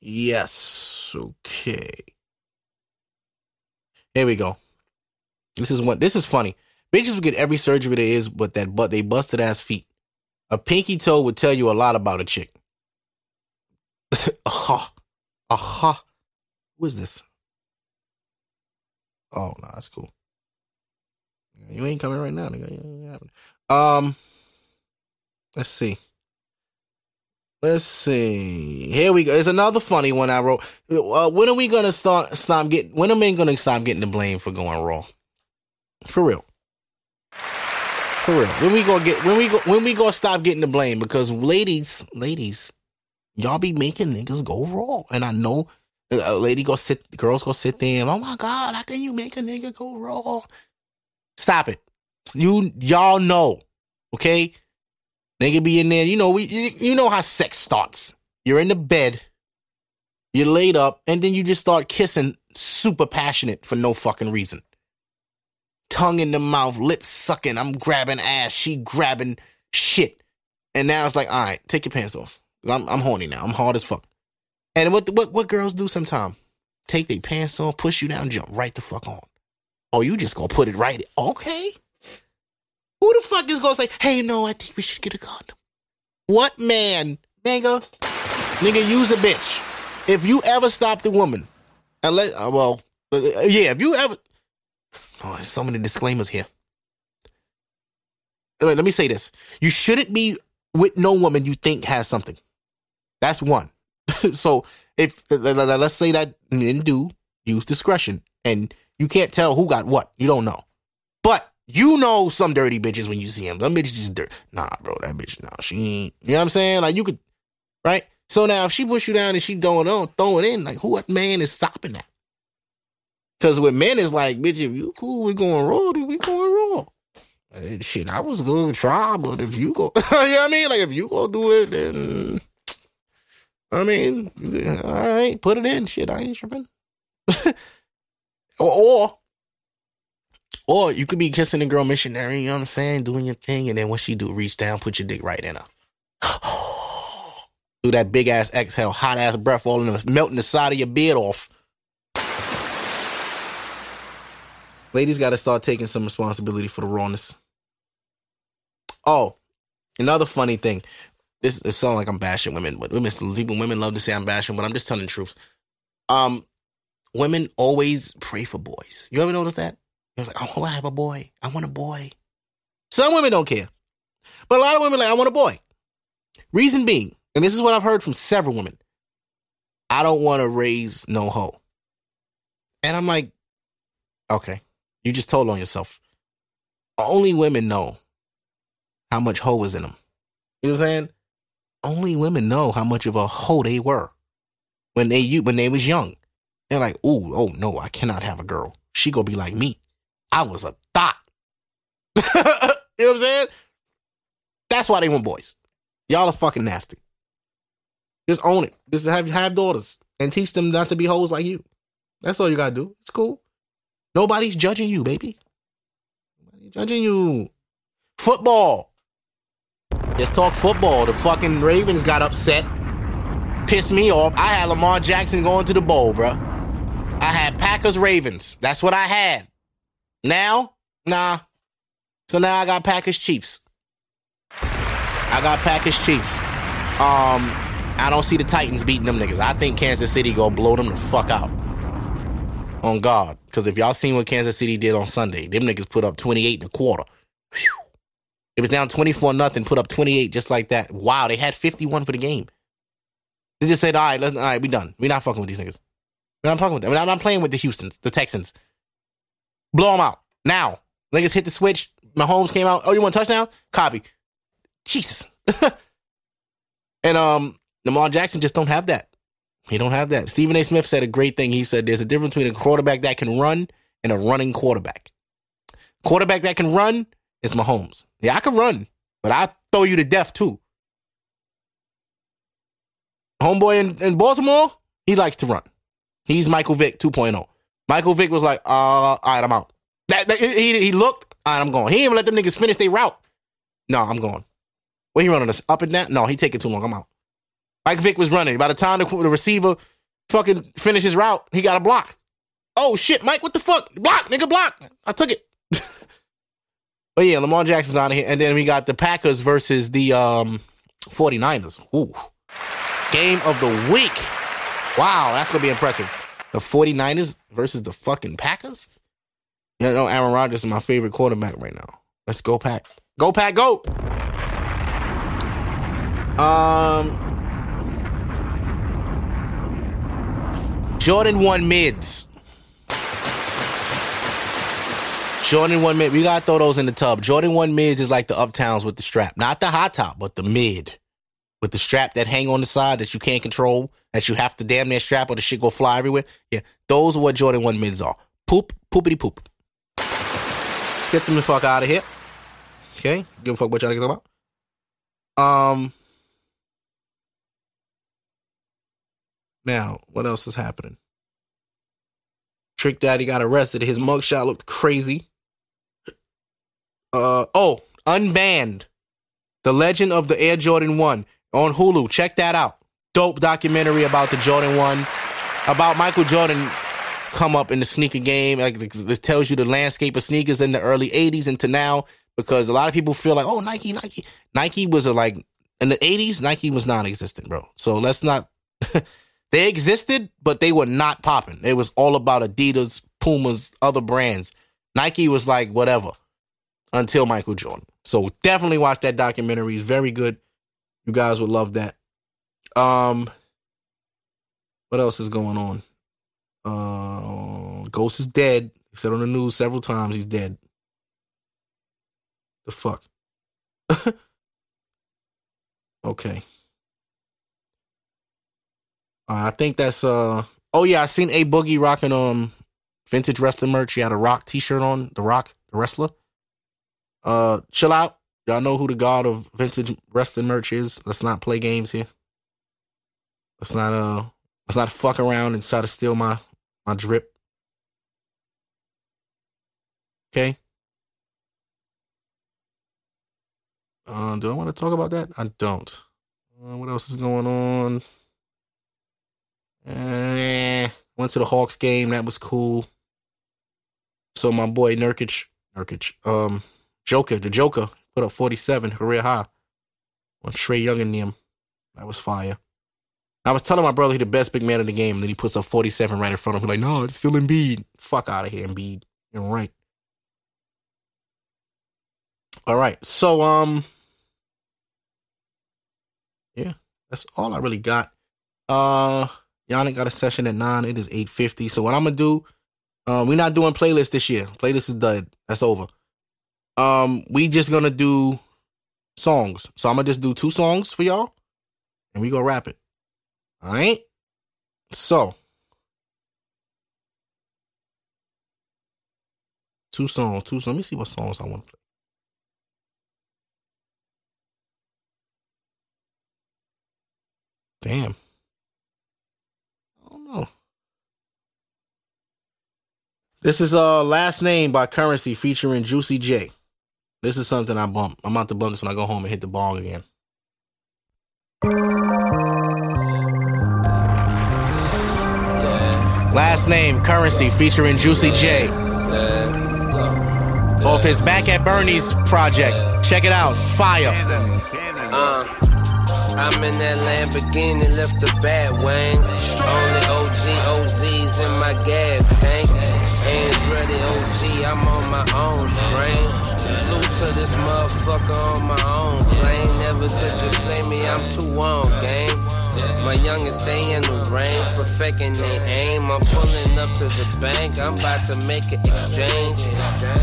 yes. Okay. Here we go. This is what this is funny. Bitches will get every surgery there is, but that but they busted ass feet. A pinky toe would tell you a lot about a chick. Aha. Aha. Who is this? Oh no, that's cool. You ain't coming right now, nigga. Um, let's see. Let's see. Here we go. It's another funny one I wrote. Uh, when are we gonna start stop getting? When are men gonna stop getting the blame for going raw? For real. For real. When we gonna get? When we go? When we gonna stop getting the blame? Because ladies, ladies, y'all be making niggas go raw, and I know uh, a lady go sit, girls go sit there and oh my god, how can you make a nigga go raw? Stop it. You y'all know, okay? Nigga be in there. You know we. You, you know how sex starts. You're in the bed. You're laid up, and then you just start kissing, super passionate for no fucking reason. Tongue in the mouth, lips sucking. I'm grabbing ass. She grabbing shit. And now it's like, all right, take your pants off. I'm I'm horny now. I'm hard as fuck. And what what what girls do sometimes? Take their pants off, push you down, jump right the fuck on. Oh, you just gonna put it right? Okay. Who the fuck is gonna say, hey, no, I think we should get a condom? What man, nigga? Nigga, use a bitch. If you ever stop the woman, unless, uh, well, uh, yeah, if you ever, oh, there's so many disclaimers here. Let me say this: you shouldn't be with no woman you think has something. That's one. so if uh, let's say that men do use discretion, and you can't tell who got what, you don't know. But you know some dirty bitches when you see them. Them bitches just dirt. Nah, bro, that bitch, nah, she ain't. You know what I'm saying? Like you could, right? So now if she push you down and she throwing on, throwing in, like who what man is stopping that? Because with men it's like, bitch, if you cool, we going raw, then we going raw. Shit, I was gonna try, but if you go, you know what I mean? Like if you go do it, then I mean, all right, put it in. Shit, I ain't tripping. or, or or you could be kissing a girl missionary, you know what I'm saying, doing your thing, and then what she do, reach down, put your dick right in her. do that big ass exhale, hot ass breath all in the melting the side of your beard off. Ladies got to start taking some responsibility for the rawness. Oh, another funny thing. This it sounds like I'm bashing women, but women people women love to say I'm bashing, but I'm just telling the truth. Um, women always pray for boys. You ever notice that? You're like, oh, I have a boy. I want a boy. Some women don't care, but a lot of women like, I want a boy. Reason being, and this is what I've heard from several women. I don't want to raise no hoe. And I'm like, okay, you just told on yourself. Only women know how much hoe is in them. You know what I'm saying? Only women know how much of a hoe they were when they you when they was young. They're like, ooh, oh no, I cannot have a girl. She gonna be like me. I was a thought. you know what I'm saying? That's why they want boys. Y'all are fucking nasty. Just own it. Just have have daughters and teach them not to be hoes like you. That's all you gotta do. It's cool. Nobody's judging you, baby. Nobody's judging you. Football. Let's talk football. The fucking Ravens got upset. Pissed me off. I had Lamar Jackson going to the bowl, bro. I had Packers Ravens. That's what I had. Now, nah. So now I got Packers Chiefs. I got Packers Chiefs. Um, I don't see the Titans beating them niggas. I think Kansas City gonna blow them the fuck out. On God. Because if y'all seen what Kansas City did on Sunday, them niggas put up 28 and a quarter. Phew. It was down 24 nothing, put up 28 just like that. Wow, they had 51 for the game. They just said, all right, let's, all right, we done. we not fucking with these niggas. We're not fucking with them. I'm not playing with the Houstons, the Texans. Blow them out. Now. Niggas hit the switch. Mahomes came out. Oh, you want a touchdown? Copy. Jesus. and um, Lamar Jackson just don't have that. He don't have that. Stephen A. Smith said a great thing. He said there's a difference between a quarterback that can run and a running quarterback. Quarterback that can run is Mahomes. Yeah, I can run, but I throw you to death too. Homeboy in, in Baltimore, he likes to run. He's Michael Vick 2.0. Michael Vick was like, uh, all right, I'm out. That, that- he, he looked, all right, I'm going. He didn't even let them niggas finish their route. No, I'm going. What he running us up and down? No, he taking too long. I'm out. Mike Vick was running. By the time the, the receiver fucking finished his route, he got a block. Oh shit, Mike, what the fuck? Block, nigga, block. I took it. but yeah, Lamar Jackson's out of here. And then we got the Packers versus the um 49ers. Ooh. Game of the week. Wow, that's gonna be impressive. The 49ers versus the fucking Packers? You know, Aaron Rodgers is my favorite quarterback right now. Let's go, Pack. Go, Pack, go. Um, Jordan 1 mids. Jordan 1 mid. We gotta throw those in the tub. Jordan 1 mids is like the uptowns with the strap. Not the hot top, but the mid. With the strap that hang on the side that you can't control, that you have to damn near strap or the shit go fly everywhere. Yeah, those are what Jordan 1 mids are. Poop, poopity poop. Let's get them the fuck out of here. Okay? Give a fuck what y'all niggas about. Um. Now, what else is happening? Trick Daddy got arrested. His mugshot looked crazy. Uh oh, unbanned. The Legend of the Air Jordan 1 on Hulu. Check that out. Dope documentary about the Jordan 1, about Michael Jordan come up in the sneaker game. Like it tells you the landscape of sneakers in the early 80s into now because a lot of people feel like, oh, Nike, Nike. Nike was a like in the 80s, Nike was non-existent, bro. So let's not they existed, but they were not popping. It was all about Adidas, Pumas, other brands. Nike was like whatever until Michael Jordan. So definitely watch that documentary. It's very good. You guys would love that. Um, what else is going on? Uh, Ghost is dead. He said on the news several times he's dead. The fuck. okay. Uh, I think that's uh oh yeah, I seen A Boogie rocking um vintage wrestling merch. He had a rock t shirt on, the rock, the wrestler. Uh chill out. Y'all know who the god of vintage wrestling merch is. Let's not play games here. Let's not uh let's not fuck around and try to steal my my drip. Okay. Uh, do I want to talk about that? I don't. Uh, what else is going on? Eh, went to the Hawks game. That was cool. So my boy Nurkic, Nurkic, um, Joker, the Joker, put up 47 career high on Trae Young and them. That was fire. I was telling my brother he the best big man in the game, and then he puts up 47 right in front of him. Like, no, it's still Embiid. Fuck out of here, Embiid. You're right. All right. So, um, yeah, that's all I really got. Uh, Yannick got a session at nine. It is eight fifty. So what I'm gonna do? Uh, we're not doing playlist this year. Playlist is done. That's over. Um, we just gonna do songs. So I'm gonna just do two songs for y'all, and we gonna rap it. All right. So two songs. Two. Songs. Let me see what songs I want to play. Damn. I don't know. This is uh last name by Curren$y featuring Juicy J. This is something I bump. I'm about to bump this when I go home and hit the bong again. Last name Curren$y featuring Juicy J. Off his Back at Burnie's project. Check it out. Fire. Uh, I'm in that Lamborghini, left the bat wings. Only OG OZs in my gas tank. Andretti OG, I'm on my own strain. Flew to this motherfucker on my own plane. Never could you play me, I'm too on game. My youngest stay in the range, perfecting they aim. I'm pulling up to the bank, I'm about to make an exchange.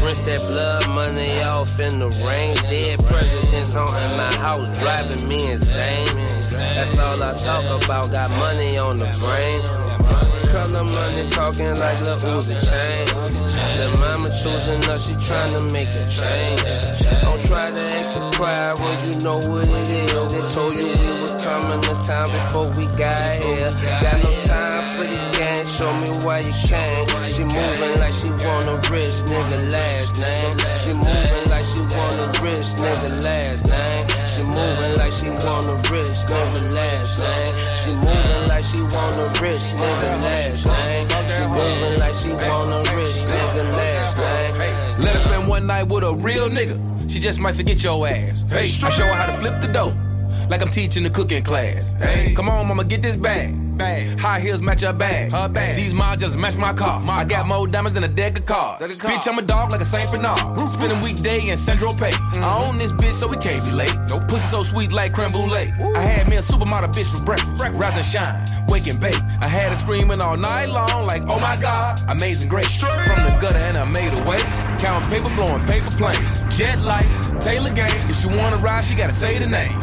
Rinse that blood money off in the rain. Dead presidents haunting my house, driving me insane. That's all I talk about, got money on the brain. Color money talking like Lil Uzi chain. The mama choosing up, she trying to make a change. Don't try to act surprised when you know what it is. They told you we was coming to time before we got here. Got no time for the game, show me why you came. She moving like she want a rich nigga last name. She moving like she want a rich nigga last name. She moving like she want a rich nigga last name. She moving like she want a rich nigga last name. She moving like she want a rich nigga last name. Let her spend one night with a real nigga. She just might forget your ass. Hey, I show her how to flip the dough. Like I'm teaching the cooking class. Hey, come on, mama, get this bag. Bag. High heels match her bag. Her bag. These modules match my car. I got more diamonds than a deck of cards. Bitch, I'm a dog like a Saint Bernard. Spending weekday in Central Pay. I mm-hmm. own this bitch, so we can't be late. No pussy so sweet like creme brulee. I had me a supermodel bitch for breakfast. Rise and shine, wake and bake. I had her screaming all night long, like, oh my god, amazing grace. From the gutter and I made a way. Count paper blowing paper planes. Jet life, Taylor gang. If she wanna ride, she gotta say the name.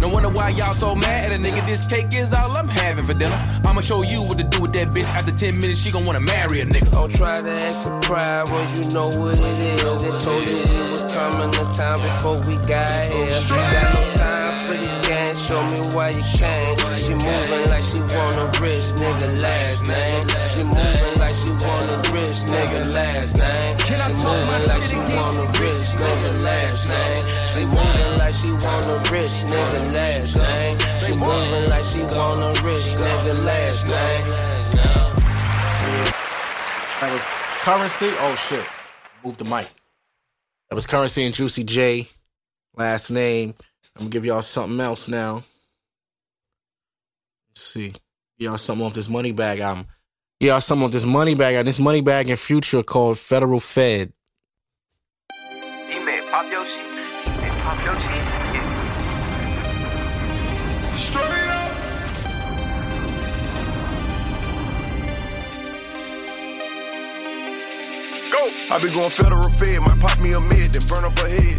no wonder why y'all so mad at a nigga. This cake is all I'm having for dinner. I'ma show you what to do with that bitch. After 10 minutes, she gon' wanna marry a nigga. Don't try to act surprised when you know what it is. They told you we was coming the time before we got here. Got no time for the game, show me why you came. She moving like she want a rich nigga last name. She moving a rich nigga last name. She moving like she want a rich nigga last name. She moving like she want a rich nigga last name. She moving like she want a rich nigga last name. That was Curren$y. Oh shit. Move the mic. That was Curren$y and Juicy J. Last name. I'm gonna give y'all something else now. Let's see. Y'all something off this Moneybagg album. Give y'all something off this Moneybagg album. This Moneybagg in future called Federal Fed. E-man, pop your shit. Pop your shit. Straight up. Go. I be going federal fed, might pop me a mid, then burn up a head.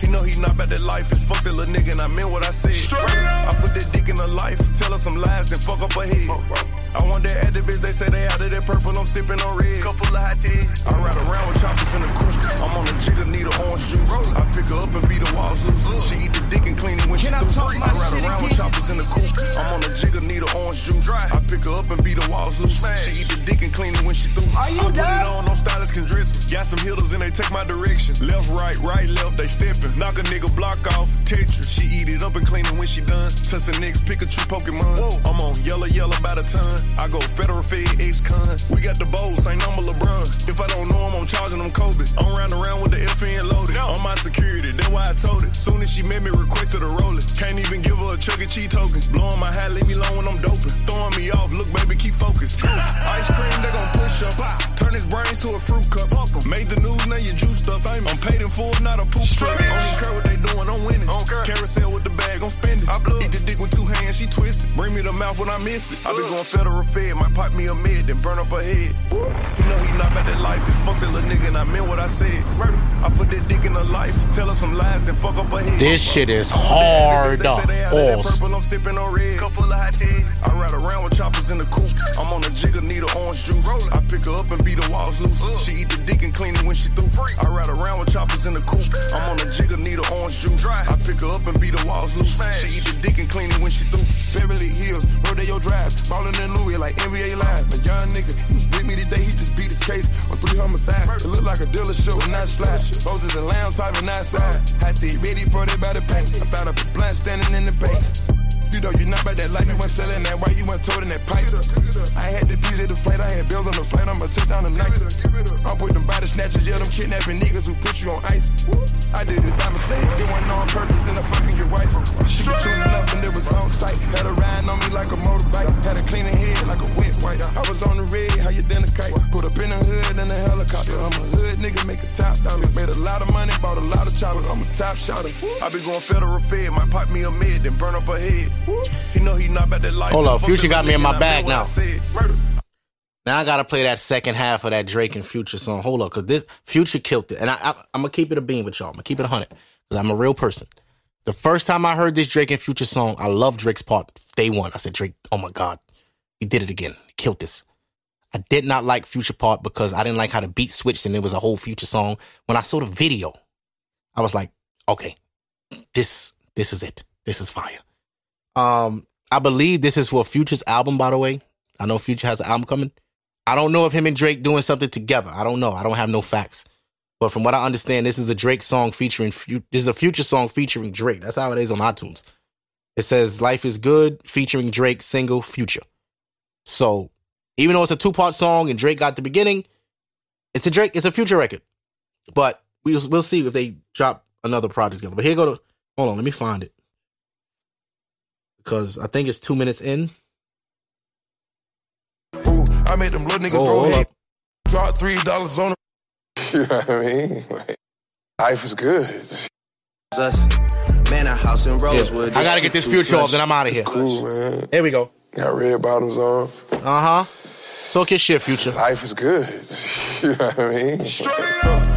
He know he not about that life, and fuck that little nigga, and I meant what I said. I put that dick in her life, tell her some lies, then fuck up her head. I want that Actavis, they say they out of that purple, I'm sipping on red. Couple of hot tea. I ride around with choppers in the coupe. I'm on a jigger, need a orange juice. I pick her up and beat the walls loose. She eat the dick and clean it when she Can I through. talk my I ride shit around with choppers in the coupe. I'm on a jigger, need a orange juice. I pick her up and beat the walls loose. She eat the dick and clean it when she through. Are you I put done? it on, no stylist can dress me. Got some hitters and they take my direction. Left, right, right, left, they stepping. Knock a nigga block off, Tetris. She eat it up and clean it when she done. Touch the next Pikachu Pokemon. Whoa. I'm on yellow, yellow by the ton. I go federal fed, ex-con. We got the bowls, same number LeBron. If I don't know him, I'm charging them Kobe. I'm round around with the FN loaded. On my security, that's why I told it. Soon as she met me, requested a roll it. Can't even give her a Chuck E. Cheese token. Blowing my hat, leave me alone when I'm doping. Throwing me off, look, baby, keep focused. Ice cream, they gon' push up. Turn his brains to a fruit cup. Made the news, now you juiced up. I'm paid in full, not a poop truck. Only care what they doing, I'm winning. Carousel with the bag, I'm spending. I blow. Eat the dick with two hands, she twisted. Bring me the mouth when I miss it. I be going federal fed, might pop me a mid, then burn up her head. You know he not about that life. It's fuck that little nigga, and I meant what I said. Murder. I put that dick in her life, tell her some lies, then fuck up her head. This shit is hard. They say they have that Balls. purple, I'm sipping on red. Cup full of hot tea. I ride around with choppers in the coupe. I'm on a jigger, need a orange juice. I pick her up and beat the walls loose. She eat the dick and clean it when she through. I ride around with choppers in the coupe. Her up and beat the walls loose. She eat the dick and clean it when she through. Beverly Hills, Rodeo Drive, ballin' in Louis like NBA Live. A young nigga, he was with me today, he just beat his case on three homicides. It look like a dealership with not slide. Roses and lounge popping outside. Hot tea ready, brought it by the paint. I found a blunt standing in the bank. You know you not about that life, you went selling that white, you went toting that pipe. I had the PJ the flight, I had bills on the flight, I'ma touch down tonight. I'm with them body snatchers, yeah, them kidnapping niggas who put you on ice. I did it by mistake, it wasn't on purpose, and I'm fucking your wife. She was choosing up and it was on sight. Had her riding on me like a motorbike, had her cleaning head like a wet wipe. I was on the red, how you dinner kite? Put up in the hood in a helicopter. I'm a hood nigga, make a top dollar. Made a lot of money, bought a lot of choppers. I'm a top shotter. I be going federal fed, might pop me a mid, then burn up her head. He know he not about that life. Hold up, Fuck Future got me in my bag meant what I now. Now I gotta play that second half of that Drake and Future song. Hold up, because this Future killed it, and I, I I'm gonna keep it a beam with y'all. I'm gonna keep it a hundred because I'm a real person. The first time I heard this Drake and Future song, I love Drake's part. Day one, I said Drake, oh my god, he did it again. He killed this. I did not like Future part because I didn't like how the beat switched and it was a whole Future song. When I saw the video, I was like, okay, this this is it. This is fire. Um, I believe this is for Future's album, by the way. I know Future has an album coming. I don't know if him and Drake doing something together. I don't know. I don't have no facts. But from what I understand, this is a Drake song featuring this is a Future song featuring Drake. That's how it is on iTunes. It says "Life Is Good" featuring Drake single Future. So even though it's a two part song and Drake got the beginning, it's a Drake. It's a Future record. But we we'll, we'll see if they drop another project together. But here go to hold on. Let me find it because I think it's two minutes in. Ooh, I made them little niggas Oh, go hold up. Drop three dollars on You know what I mean? Like, life is good. Us. Man, a house in Rosewood. Yeah. I gotta get this Future off, then I'm out of here. Cool, man. Here we go. Got red bottoms on. Uh huh. Talk your shit, Future. Life is good. You know what I mean?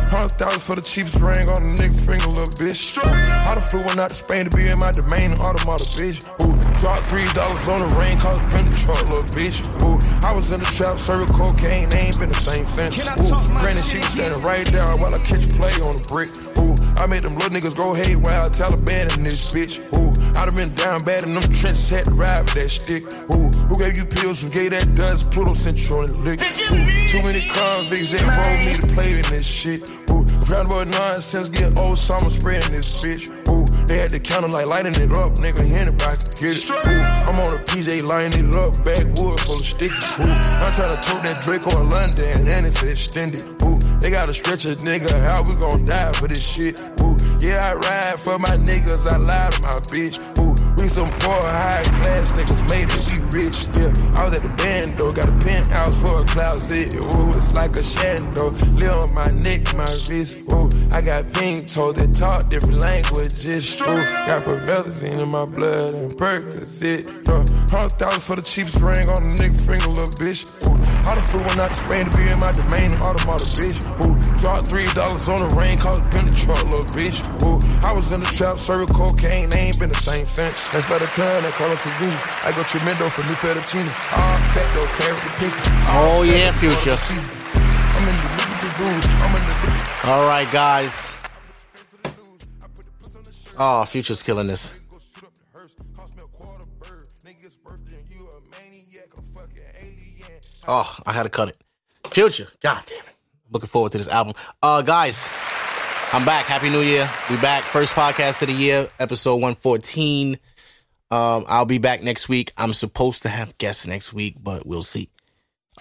Hundred thousand for the cheapest ring on a nigga finger, little bitch. I done flew one out to Spain to be in my domain, an automata, bitch. Ooh, dropped three dollars on the ring, cause been the truck, little bitch. Ooh, I was in the trap, serving cocaine, they ain't been the same since. Ooh, granted, she was standing right there while I catch play on the brick. Ooh, I made them little niggas go haywire, Taliban in this bitch. Ooh, I done been down bad in them trenches, had to ride with that stick. Ooh, who gave you pills? Who gave that dust? Pluto sent you on the lick. Too many convicts that rolled me to play in this shit. Ooh, proud about nonsense, get old summer spreading this bitch. Ooh, they had the counter like lighting it up, nigga, anybody can get it. Ooh, I'm on a PJ lighting it up, backwood full of sticky. Ooh, I'm trying to tote that Draco in London, and it's extended. Ooh, they gotta stretch a nigga out, we gon' die for this shit. Ooh, yeah, I ride for my niggas, I lie to my bitch. Ooh, we some poor, high class niggas made it, be rich. Yeah, I was at the band though, got a penthouse for a closet. Ooh, it's like a shando, live on my neck, my wrist. Ooh, I got pink toes that talk different languages. Ooh, got promethazine in my blood and Percocet. Hundred thousand for the cheapest ring on the nigga finger, little bitch. Ooh, I done flew one out to Spain to be in my domain, an automata, bitch. Ooh, dropped three dollars on the ring, cause been the truck, little bitch. Ooh, I was in the trap, serving cocaine, they ain't been the same since. That's by the time they call us for Vini. I go tremendo for new fettuccine. All fat though, carry the pink. Oh yeah, Future. I'm in the the rules. I'm in the All right, guys. Oh, Future's killing this. Oh, I had to cut it. Future, god damn it. Looking forward to this album. Uh, guys, I'm back. Happy New Year. We back. First podcast of the year, episode 114. Um, I'll be back next week. I'm supposed to have guests next week, but we'll see.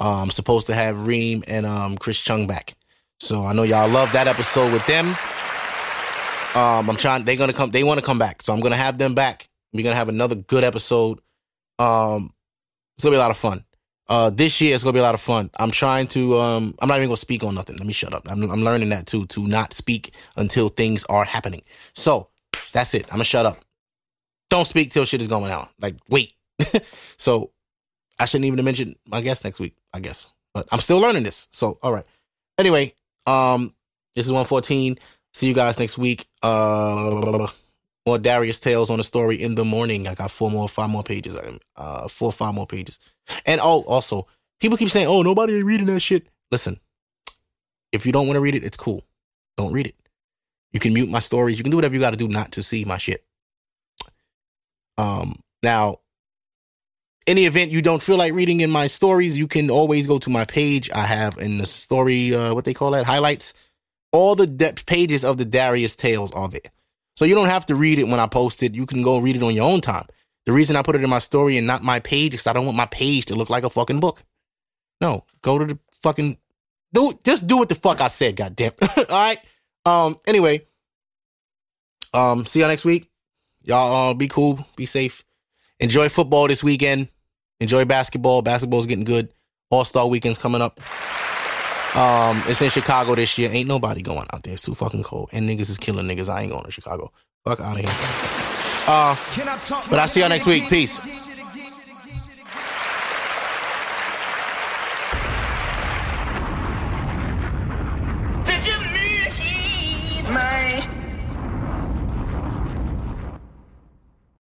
Uh, I'm supposed to have Reem and um, Chris Chung back. So I know y'all love that episode with them. Um, I'm trying. They're gonna come. They want to come back. So I'm gonna have them back. We're gonna have another good episode. Um, it's gonna be a lot of fun. Uh, this year it's gonna be a lot of fun. I'm trying to. Um, I'm not even gonna speak on nothing. Let me shut up. I'm, I'm learning that too. To not speak until things are happening. So that's it. I'm gonna shut up. don't speak till shit is going out. Like, wait. so I shouldn't even mention my guest next week, I guess. But I'm still learning this. So, all right. Anyway, um, this is 114. See you guys next week. Uh, more Darius Tales on the story in the morning. I got four more, five more pages. Uh, four, five more pages. And oh, also, people keep saying, "Oh, nobody ain't reading that shit." Listen, if you don't want to read it, it's cool. Don't read it. You can mute my stories. You can do whatever you got to do not to see my shit. Um, now, any event you don't feel like reading in my stories, you can always go to my page. I have in the story, uh, what they call that, highlights. All the depth pages of the Darius Tales are there. So you don't have to read it when I post it. You can go read it on your own time. The reason I put it in my story and not my page is I don't want my page to look like a fucking book. No, go to the fucking do just do what the fuck I said, goddamn. All right. Um. Anyway. Um. See y'all next week. Y'all uh, be cool. Be safe. Enjoy football this weekend. Enjoy basketball. Basketball's getting good. All Star weekend's coming up. Um, it's in Chicago this year. Ain't nobody going out there. It's too fucking cold. And niggas is killing niggas. I ain't going to Chicago. Fuck out of here. Uh, but I'll see y'all next week. Peace.